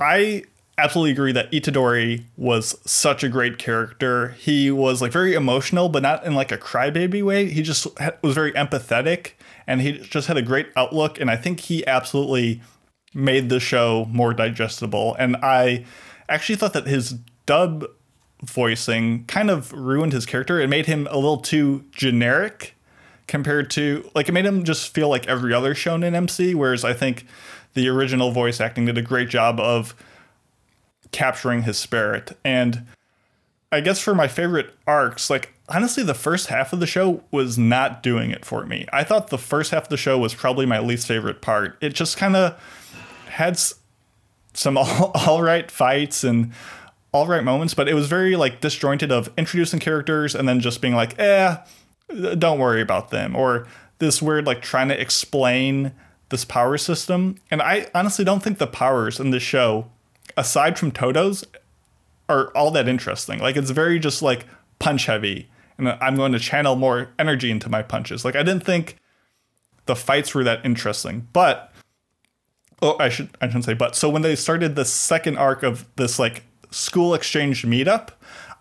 I absolutely agree that Itadori was such a great character. He was like very emotional, but not in like a crybaby way. He just was very empathetic and he just had a great outlook. And I think he absolutely made the show more digestible. And I actually thought that his dub voicing kind of ruined his character. It made him a little too generic compared to like it made him just feel like every other shonen MC. Whereas I think the original voice acting did a great job of capturing his spirit. And I guess for my favorite arcs, like honestly, the first half of the show was not doing it for me. I thought the first half of the show was probably my least favorite part. It just kind of had s- some all, all right fights and all right moments, but it was very like disjointed of introducing characters and then just being like, eh, don't worry about them. Or this weird like trying to explain this power system. And I honestly don't think the powers in this show, aside from Todo's, are all that interesting. Like it's very just like punch heavy. And I'm going to channel more energy into my punches. Like I didn't think the fights were that interesting. But oh I should I shouldn't say but. So when they started the second arc of this like school exchange meetup,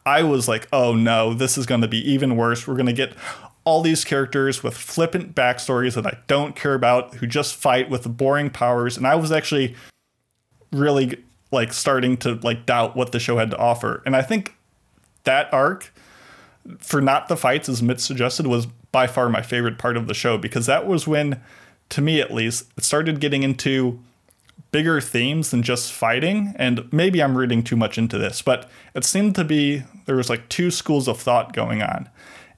I was like, oh no, this is gonna be even worse. We're gonna get all these characters with flippant backstories that I don't care about, who just fight with boring powers. And I was actually really like starting to like doubt what the show had to offer. And I think that arc for not the fights as Mitch suggested was by far my favorite part of the show because that was when to me at least it started getting into bigger themes than just fighting and maybe I'm reading too much into this but it seemed to be there was like two schools of thought going on.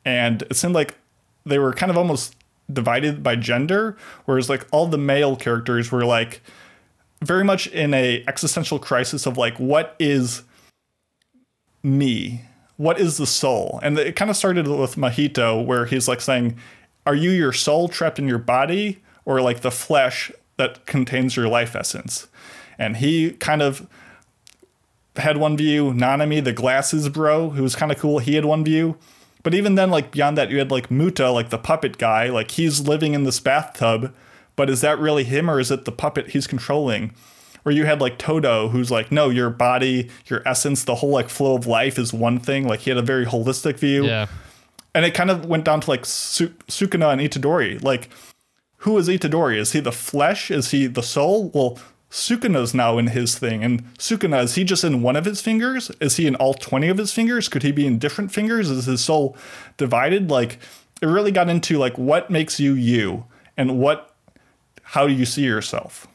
And it seemed like they were kind of almost divided by gender whereas like all the male characters were like very much in a existential crisis of like what is me? What is the soul? And it kind of started with mahito where he's like saying are you your soul trapped in your body or like the flesh that contains your life essence and he kind of had one view nanami the glasses bro who was kind of cool he had one view but even then like beyond that you had like muta like the puppet guy like he's living in this bathtub but is that really him or is it the puppet he's controlling or you had like Todo, who's like, no, your body, your essence, the whole like flow of life is one thing. Like he had a very holistic view. Yeah. And it kind of went down to like Su- Sukuna and Itadori. Like, who is Itadori? Is he the flesh? Is he the soul? Well, Sukuna's now in his thing. And Sukuna, is he just in one of his fingers? Is he in all 20 of his fingers? Could he be in different fingers? Is his soul divided? Like, it really got into like what makes you you and what, how do you see yourself?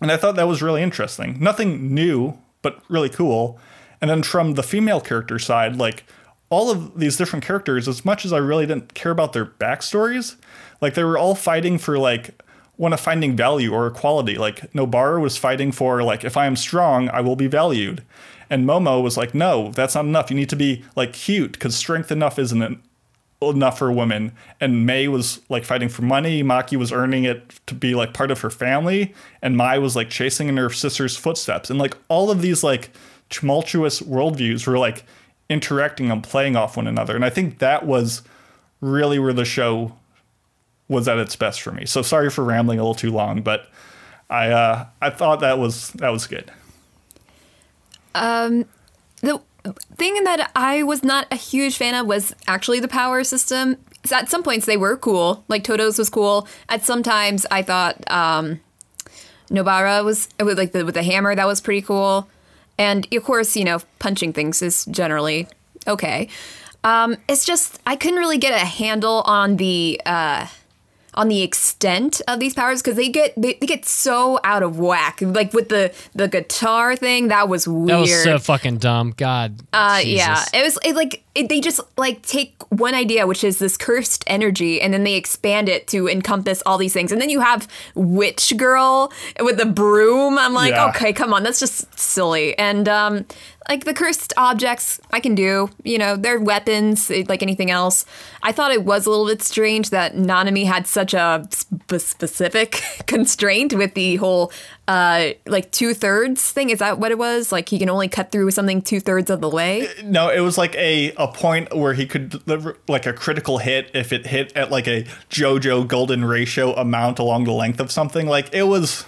And I thought that was really interesting. Nothing new, but really cool. And then from the female character side, like all of these different characters, as much as I really didn't care about their backstories, like they were all fighting for like one of finding value or equality. Like Nobara was fighting for like if I am strong, I will be valued. And Momo was like, no, that's not enough. You need to be like cute because strength enough isn't enough for women. And Mei was like fighting for money. Maki was earning it to be like part of her family. And Mai was like chasing in her sister's footsteps. And like all of these like tumultuous worldviews were like interacting and playing off one another. And I think that was really where the show was at its best for me. So sorry for rambling a little too long, but I uh, I thought that was that was good. the thing that I was not a huge fan of was actually the power system. So at some points they were cool, like Todo's was cool. At some times I thought um, Nobara was with like the with the hammer that was pretty cool, and of course you know punching things is generally okay. Um, it's just I couldn't really get a handle on the uh, on the extent of these powers because they get they, they get so out of whack. Like with the the guitar thing, that was weird. That was so fucking dumb. God. Uh, yeah, it was it, like it, they just like take one idea, which is this cursed energy, and then they expand it to encompass all these things. And then you have witch girl with the broom. I'm like, Yeah. okay, come on, that's just silly. And um, like the cursed objects, I can do. You know, they're weapons like anything else. I thought it was a little bit strange that Nanami had such a sp- specific constraint with the whole uh like two thirds thing. Is that what it was? Like he can only cut through something two thirds of the way. No, it was like a, a point where he could deliver like a critical hit if it hit at like a JoJo golden ratio amount along the length of something. Like it was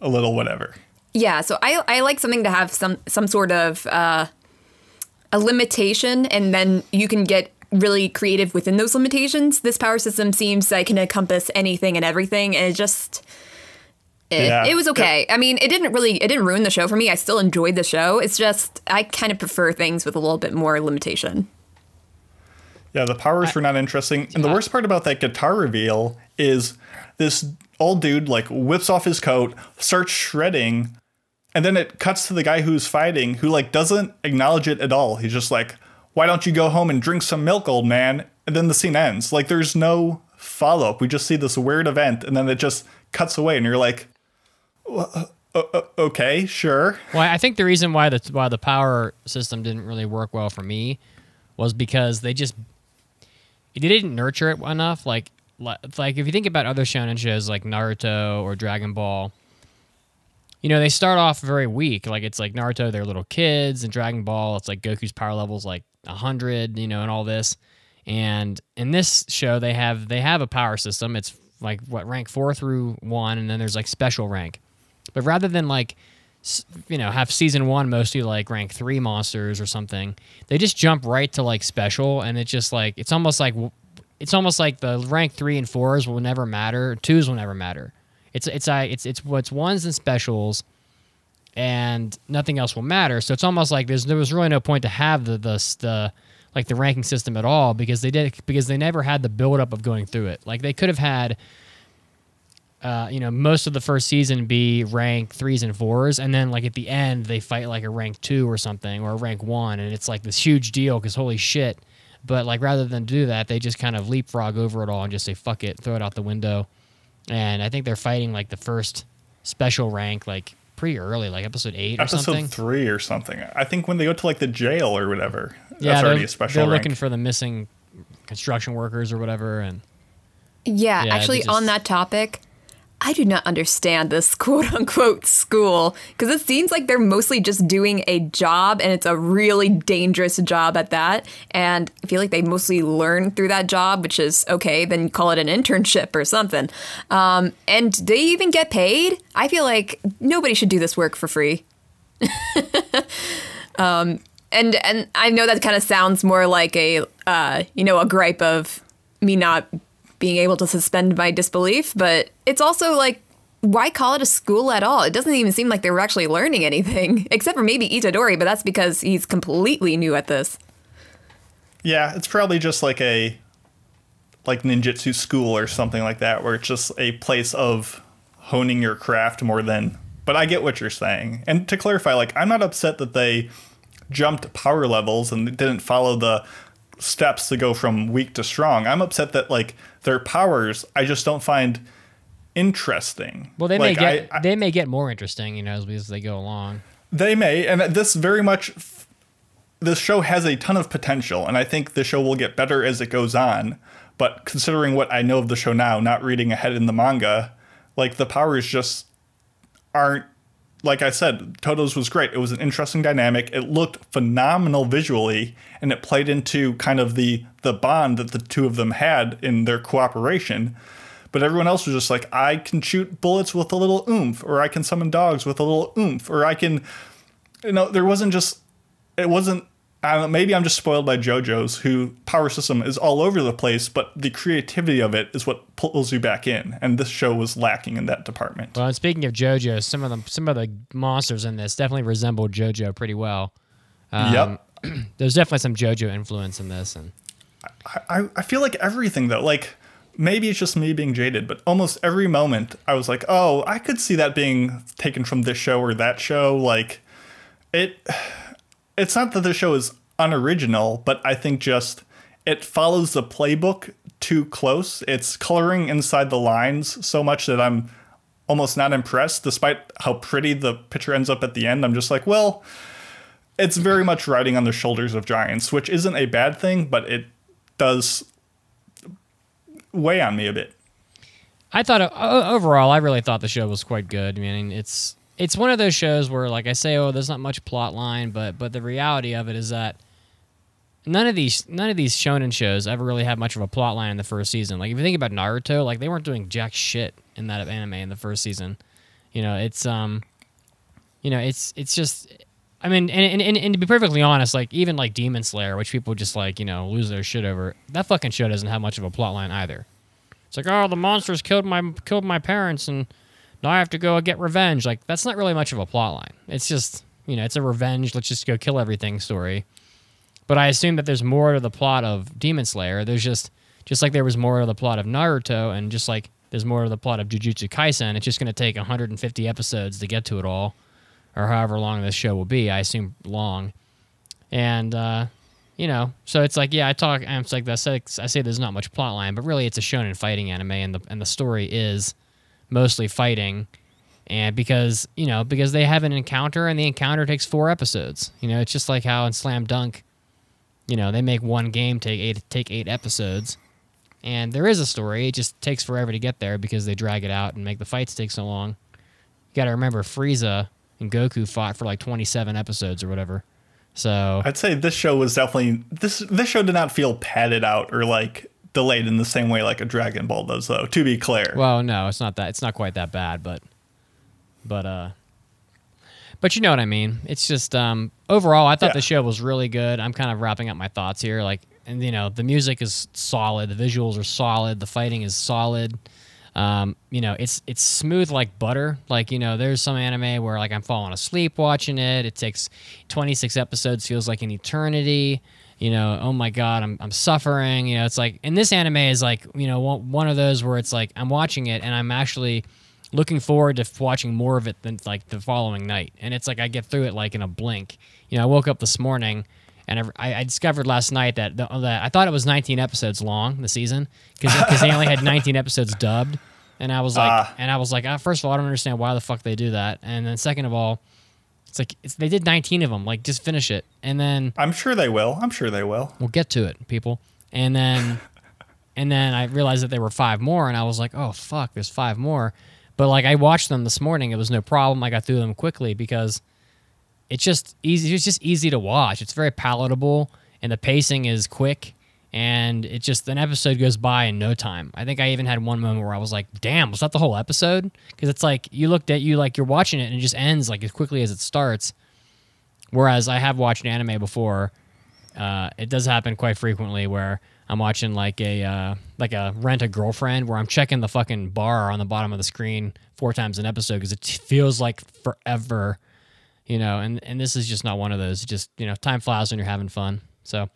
a little whatever. Yeah, so I I like something to have some some sort of uh, a limitation, and then you can get really creative within those limitations. This power system seems like it can encompass anything and everything, and it just. It, Yeah. it was okay. I mean, it didn't really, it didn't ruin the show for me. I still enjoyed the show. It's just, I kind of prefer things with a little bit more limitation. Yeah, the powers were not interesting. And the worst part about that guitar reveal is this old dude like whips off his coat, starts shredding, and then it cuts to the guy who's fighting who like doesn't acknowledge it at all. He's just like, "Why don't you go home and drink some milk, old man?" And then the scene ends. Like there's no follow up. We just see this weird event and then it just cuts away and you're like, "Wha- uh, uh, "Okay, sure." Well, I think the reason why the why the power system didn't really work well for me was because they just they didn't nurture it enough. Like like if you think about other shonen shows like Naruto or Dragon Ball, you know they start off very weak. Like it's like Naruto, they're little kids, and Dragon Ball, it's like Goku's power levels like hundred, you know, and all this. And in this show, they have they have a power system. It's like what rank four through one, and then there's like special rank. But rather than like, you know, have season one mostly like rank three monsters or something, they just jump right to like special, and it's just like it's almost like it's almost like the rank three and fours will never matter, twos will never matter. It's it's I it's it's what's ones and specials, and nothing else will matter. So it's almost like there's there was really no point to have the the the like the ranking system at all because they did because they never had the buildup of going through it. Like they could have had uh, you know, most of the first season be rank threes and fours, and then like at the end they fight like a rank two or something or a rank one, and it's like this huge deal because holy shit. But like rather than do that, they just kind of leapfrog over it all and just say fuck it, throw it out the window. And I think they're fighting like the first special rank like pretty early, like episode eight or something. Episode three or something. I think when they go to like the jail or whatever, yeah, that's they're, already a special they're rank. looking for the missing construction workers or whatever, and Yeah, Yeah, actually, just- on that topic, I do not understand this quote unquote school because it seems like they're mostly just doing a job and it's a really dangerous job at that. And I feel like they mostly learn through that job, which is okay, then call it an internship or something. Um, and they even get paid. I feel like nobody should do this work for free. Um, and and I know that kind of sounds more like a uh, you know a gripe of me not being able to suspend my disbelief, but it's also like why call it a school at all? It doesn't even seem like they were actually learning anything, except for maybe Itadori, but that's because he's completely new at this. Yeah, it's probably just like a like ninjutsu school or something like that, where it's just a place of honing your craft more than. But I get what you're saying. And to clarify, like I'm not upset that they jumped power levels and didn't follow the steps to go from weak to strong. I'm upset that like their powers I just don't find interesting. well, they Like, may get I- I- they may get more interesting, you know, as, as they go along. They may, and this very much, this show has a ton of potential, and I think the show will get better as it goes on. But considering what I know of the show now, not reading ahead in the manga, like the powers just aren't like I said, Todo's was great. It was an interesting dynamic. It looked phenomenal visually, and it played into kind of the the bond that the two of them had in their cooperation. But everyone else was just like, I can shoot bullets with a little oomph, or I can summon dogs with a little oomph, or I can, you know, there wasn't just, it wasn't. I maybe I'm just spoiled by JoJo's, who power system is all over the place, but the creativity of it is what pulls you back in, and this show was lacking in that department. Well, speaking of JoJo, some of them, some of the monsters in this definitely resemble JoJo pretty well. Um, Yep. There's definitely some JoJo influence in this, and I, I feel like everything though, like maybe it's just me being jaded, but almost every moment I was like, oh, I could see that being taken from this show or that show. Like it, it's not that the show is unoriginal, but I think just it follows the playbook too close. It's coloring inside the lines so much that I'm almost not impressed, despite how pretty the picture ends up at the end. I'm just like, well, it's very much riding on the shoulders of giants, which isn't a bad thing, but it does weigh on me a bit. I thought overall, I really thought the show was quite good. I mean, it's it's one of those shows where, like I say, oh, there's not much plot line, but but the reality of it is that none of these none of these shonen shows ever really had much of a plot line in the first season. Like if you think about Naruto, like they weren't doing jack shit in that anime in the first season. You know, it's um, you know, it's it's just. I mean, and, and, and to be perfectly honest, like even like Demon Slayer, which people just like you know lose their shit over, that fucking show doesn't have much of a plot line either. It's like, oh, the monsters killed my killed my parents, and now I have to go get revenge. Like that's not really much of a plot line. It's just you know, it's a revenge. Let's just go kill everything story. But I assume that there's more to the plot of Demon Slayer. There's just just like there was more to the plot of Naruto, and just like there's more to the plot of Jujutsu Kaisen. It's just going to take 150 episodes to get to it all, or however long this show will be. I assume long, and uh, you know, so it's like yeah, I talk. I'm like I say, I say there's not much plot line, but really it's a shonen fighting anime, and the and the story is mostly fighting. And because you know, because they have an encounter, and the encounter takes four episodes. You know, it's just like how in Slam Dunk, you know, they make one game take eight take eight episodes, and there is a story. It just takes forever to get there because they drag it out and make the fights take so long. You got to remember, Frieza and Goku fought for like 27 episodes or whatever. So I'd say this show was definitely this this show did not feel padded out or like delayed in the same way like a Dragon Ball does though, to be clear. Well, no, it's not that. It's not quite that bad, but, but uh, but you know what I mean. It's just um, overall, I thought Yeah. the show was really good. I'm kind of wrapping up my thoughts here. Like, and you know, the music is solid, the visuals are solid, the fighting is solid. Um, you know, it's it's smooth like butter. Like you know, there's some anime where like I'm falling asleep watching it. It takes 26 episodes, feels like an eternity. You know, oh my god, I'm I'm suffering. You know, it's like, and this anime is like, you know, one, of those where it's like I'm watching it and I'm actually looking forward to watching more of it than like the following night. And it's like I get through it like in a blink. You know, I woke up this morning and I, I discovered last night that, the, that I thought it was 19 episodes long the season because they only had 19 episodes dubbed. And I was like, Ah. and I was like, ah, first of all, I don't understand why the fuck they do that. And then second of all, it's like it's, they did 19 of them. Like just finish it. And then I'm sure they will. I'm sure they will. We'll get to it, people. And then and then I realized that there were five more and I was like, "Oh fuck, there's five more." But like I watched them this morning, it was no problem. I got through them quickly because it's just easy it's just easy to watch. It's very palatable and the pacing is quick and it just an episode goes by in no time. I think I even had one moment where I was like, "Damn, was that the whole episode?" Because it's like you looked at you like you're watching it and it just ends like as quickly as it starts. Whereas I have watched anime before, uh, it does happen quite frequently where I'm watching like a uh, like a rent a girlfriend where I'm checking the fucking bar on the bottom of the screen four times an episode because it feels like forever, you know. And and this is just not one of those. It just you know, time flies when you're having fun. So,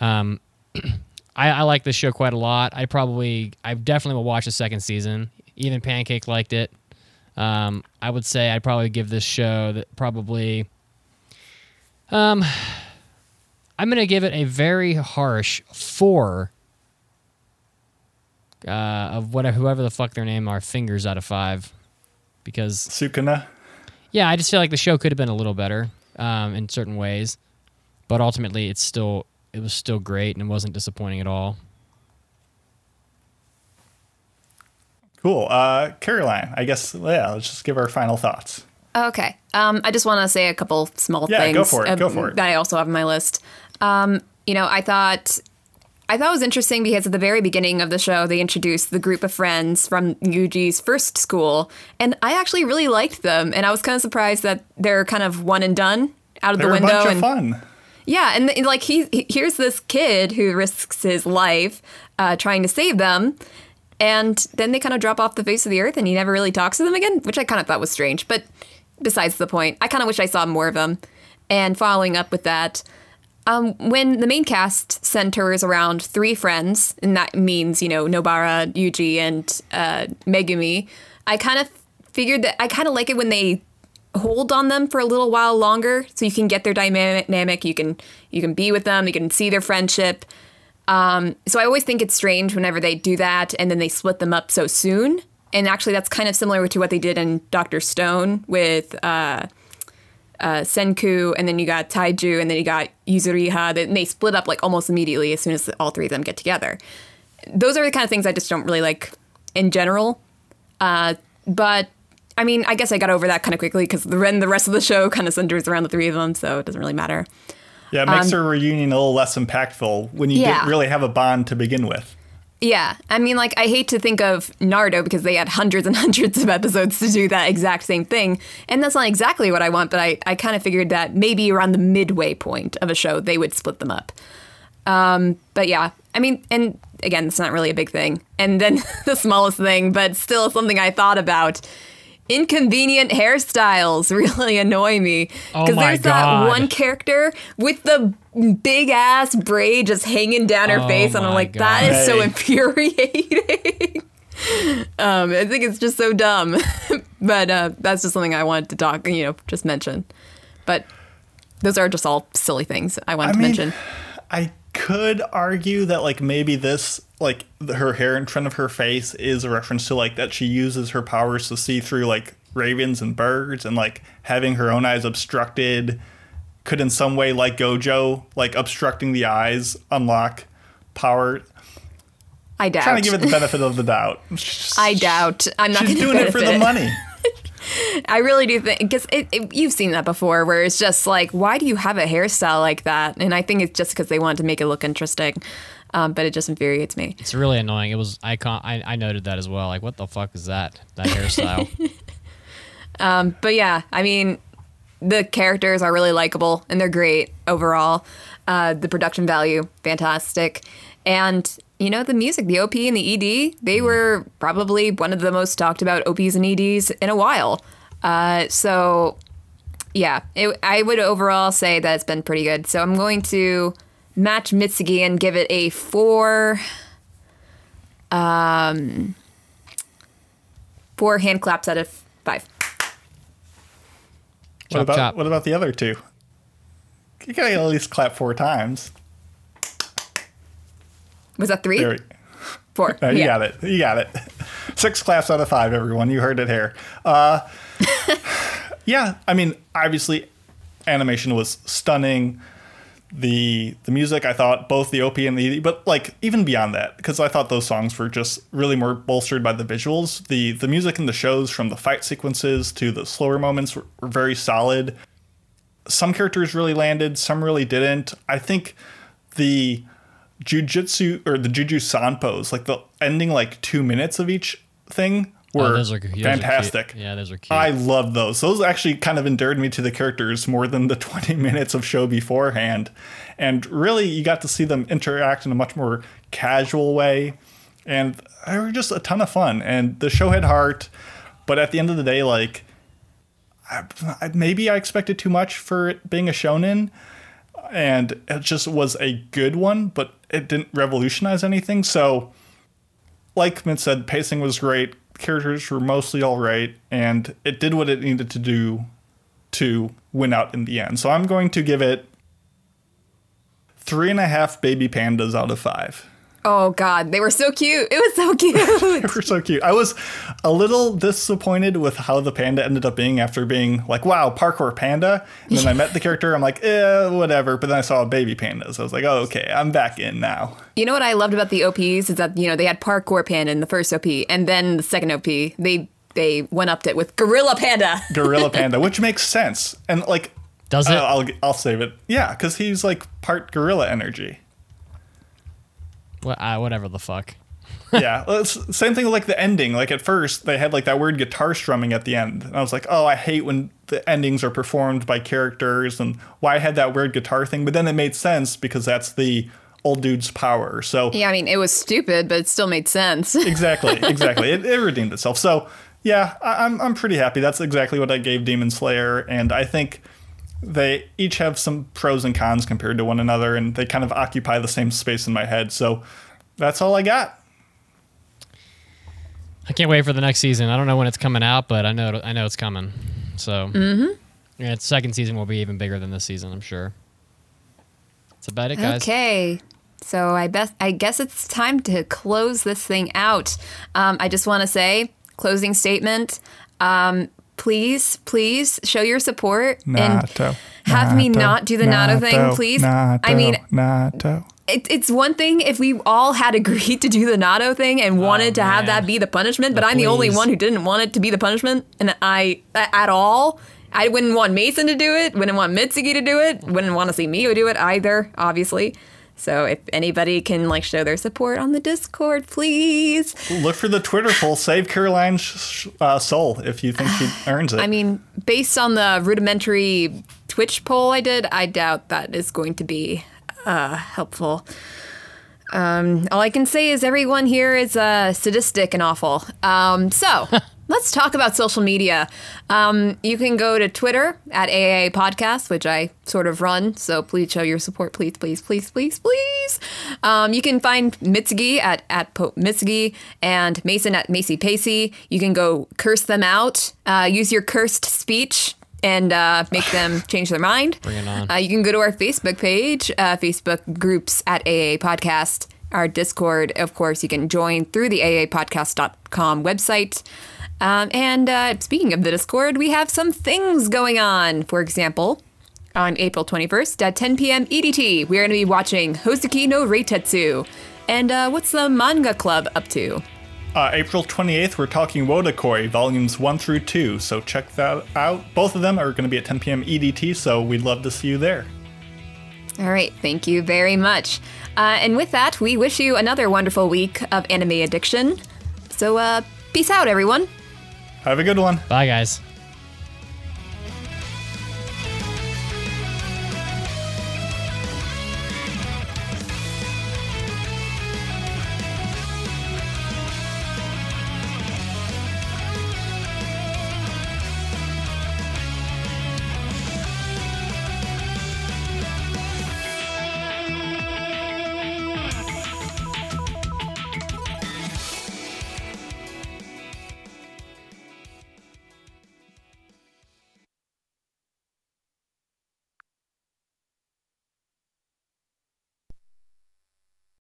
um, I, I like this show quite a lot. I probably I definitely will watch the second season. Even Pancake liked it. Um, I would say I'd probably give this show that probably. Um, I'm gonna give it a very harsh four. Uh, of whatever whoever the fuck their name are, fingers out of five, because Sukuna. yeah, I just feel like the show could have been a little better um, in certain ways, but ultimately it's still it was still great and it wasn't disappointing at all. Cool. Uh Caroline, I guess yeah, let's just give our final thoughts. Okay. Um, I just want to say a couple small Yeah, things go for it, um, go for it. that I also have on my list. Um, you know, I thought I thought it was interesting because at the very beginning of the show, they introduced the group of friends from Yuji's first school, and I actually really liked them. And I was kind of surprised that they're kind of one and done out of They're the a window. bunch and of fun. Yeah, and, like he, he- here's this kid who risks his life uh, trying to save them, and then they kind of drop off the face of the earth, and he never really talks to them again, which I kind of thought was strange. But besides the point, I kind of wish I saw more of them. And following up with that, um, when the main cast centers around three friends, and that means you know Nobara, Yuji, and uh, Megumi, I kind of figured that I kind of like it when they hold on them for a little while longer so you can get their dynamic you can you can be with them you can see their friendship. Um, so i always think it's strange whenever they do that and then they split them up so soon. And actually that's kind of similar to what they did in dr stone with uh, uh, senku and then you got taiju and then you got yuzuriha and they split up like almost immediately as soon as all three of them get together. Those are the kind of things i just don't really like in general. Uh, but I mean, I guess I got over that kind of quickly because the, then the rest of the show kind of centers around the three of them, so it doesn't really matter. Yeah, it makes their reunion a little less impactful when you Um, Yeah. didn't really have a bond to begin with. Yeah, I mean, like I hate to think of Naruto because they had hundreds and hundreds of episodes to do that exact same thing, and that's not exactly what I want. But I, I kind of figured that maybe around the midway point of a show they would split them up. Um, but yeah, I mean, and again, it's not really a big thing. And then the smallest thing, but still something I thought about. Inconvenient hairstyles really annoy me Oh because my there's God. that one character with the big ass braid just hanging down her Oh face, and I'm like, that is so infuriating. um, I think it's just so dumb, but uh, that's just something I wanted to talk, you know, just mention. But those are just all silly things I wanted I to mean, mention. I could argue that like maybe this like her hair in front of her face is a reference to like that she uses her powers to see through like ravens and birds and like having her own eyes obstructed could in some way like Gojo like obstructing the eyes unlock power. I doubt. Trying to give it the benefit of the doubt. I doubt. I'm not She's doing it for the money. I really do think because you've seen that before, where it's just like, why do you have a hairstyle like that? And I think it's just because they wanted to make it look interesting. Um, but it just infuriates me. It's really annoying. It was icon. I, I noted that as well. Like, what the fuck is that? That hairstyle. But yeah, I mean, the characters are really likable and they're great overall. Uh, the production value, fantastic. And, you know, the music, the OP and the ED, they were probably one of the most talked about OPs and EDs in a while. Uh, so, yeah, it, I would overall say that it's been pretty good. So I'm going to match Mitsugi and give it a four. Um, four hand claps out of five. What Chop, about chop. what about the other two? You gotta at least clap four times. Was that three? We- Four. No, you yeah. got it. You got it. Six claps out of five, everyone. You heard it here. Uh, yeah, I mean, obviously, animation was stunning. The the music, I thought both the OP and the ED, but like even beyond that, because I thought those songs were just really more bolstered by the visuals. The the music in the shows, from the fight sequences to the slower moments, were, were very solid. Some characters really landed, some really didn't. I think the jujitsu or the juju sanpos, like the ending like two minutes of each thing, oh, were Oh, those are- those are fantastic. Yeah, those are cute. I love those. Those actually kind of endeared me to the characters more than the 20 minutes of show beforehand. And really, you got to see them interact in a much more casual way. And they were just a ton of fun. And the show had heart. But at the end of the day, like, I- maybe I expected too much for it being a shonen. And it just was a good one, but it didn't revolutionize anything. So, like Mint said, pacing was great. Characters were mostly all right, and it did what it needed to do to win out in the end. So I'm going to give it three and a half baby pandas out of five. Oh God, they were so cute. It was so cute. They were so cute. I was a little disappointed with how the panda ended up being after being like, wow, parkour panda. And then I met the character, I'm like, eh, whatever. But then I saw a baby pandas. I was like, oh, okay, I'm back in now. you know what I loved about the OPs is that you know they had parkour panda in the first OP, and then the second OP they they one upped it with Gorilla Panda. Gorilla Panda, which makes sense. And like, Does it? uh, I'll I'll save it. Yeah, because he's like part gorilla energy. Wha- uh, whatever the fuck. yeah, well, it's- same thing with like the ending. Like at first, they had like that weird guitar strumming at the end, and I was like, oh, I hate when the endings are performed by characters, and why I had that weird guitar thing. But then it made sense because that's the old dude's power. So Yeah, I mean, it was stupid, but it still made sense. exactly, exactly, it, it redeemed itself. So yeah, I, I'm I'm pretty happy. That's exactly what I gave Demon Slayer, and I think they each have some pros and cons compared to one another, and they kind of occupy the same space in my head. So that's all I got. I can't wait for the next season. I don't know when it's coming out, but I know I know it's coming. So Mm-hmm. yeah, its second season will be even bigger than this season, I'm sure. That's about it, guys. Okay. So I best I guess it's time to close this thing out. Um, I just want to say closing statement. Um, please, please show your support Natto, and have me not do the natto, thing, please. I mean, natto. it, it's one thing if we all had agreed to do the natto thing and wanted to have Oh, that be the punishment, but Oh, I'm the only one who didn't want it to be the punishment, and I at all. I wouldn't want Mason to do it. Wouldn't want Mitsuki to do it. Wouldn't want to see Mio do it either. Obviously. So if anybody can like show their support on the Discord, please. Look for the Twitter poll. Save Caroline's uh, soul if you think she earns it. I mean, based on the rudimentary Twitch poll I did, I doubt that is going to be uh, helpful. Um, all I can say is everyone here is uh, sadistic and awful. Um, so let's talk about social media. Um, you can go to Twitter at AAA Podcast, which I sort of run. So please show your support, please, please, please, please, please. Um, you can find Mitsugi at at po- Mitsugi and Mason at Macy Pacey. You can go curse them out. Uh, use your cursed speech and uh, make them change their mind. Bring it on. Uh, you can go to our Facebook page, uh, Facebook groups at AAA Podcast. Our Discord, of course, you can join through the AAAPodcast.com website. Um, and uh, speaking of the Discord, we have some things going on. For example, on April 21st at 10 p.m. EDT, we are going to be watching Hozuki no Reitetsu. And uh, what's the manga club up to? uh, April 28th, we're talking Wotakoi, volumes 1 through 2. So check that out. Both of them are going to be at 10 p.m. EDT, so we'd love to see you there. All right, thank you very much. Uh, and with that, we wish you another wonderful week of anime addiction. So, uh, peace out, everyone. Have a good one. Bye, guys.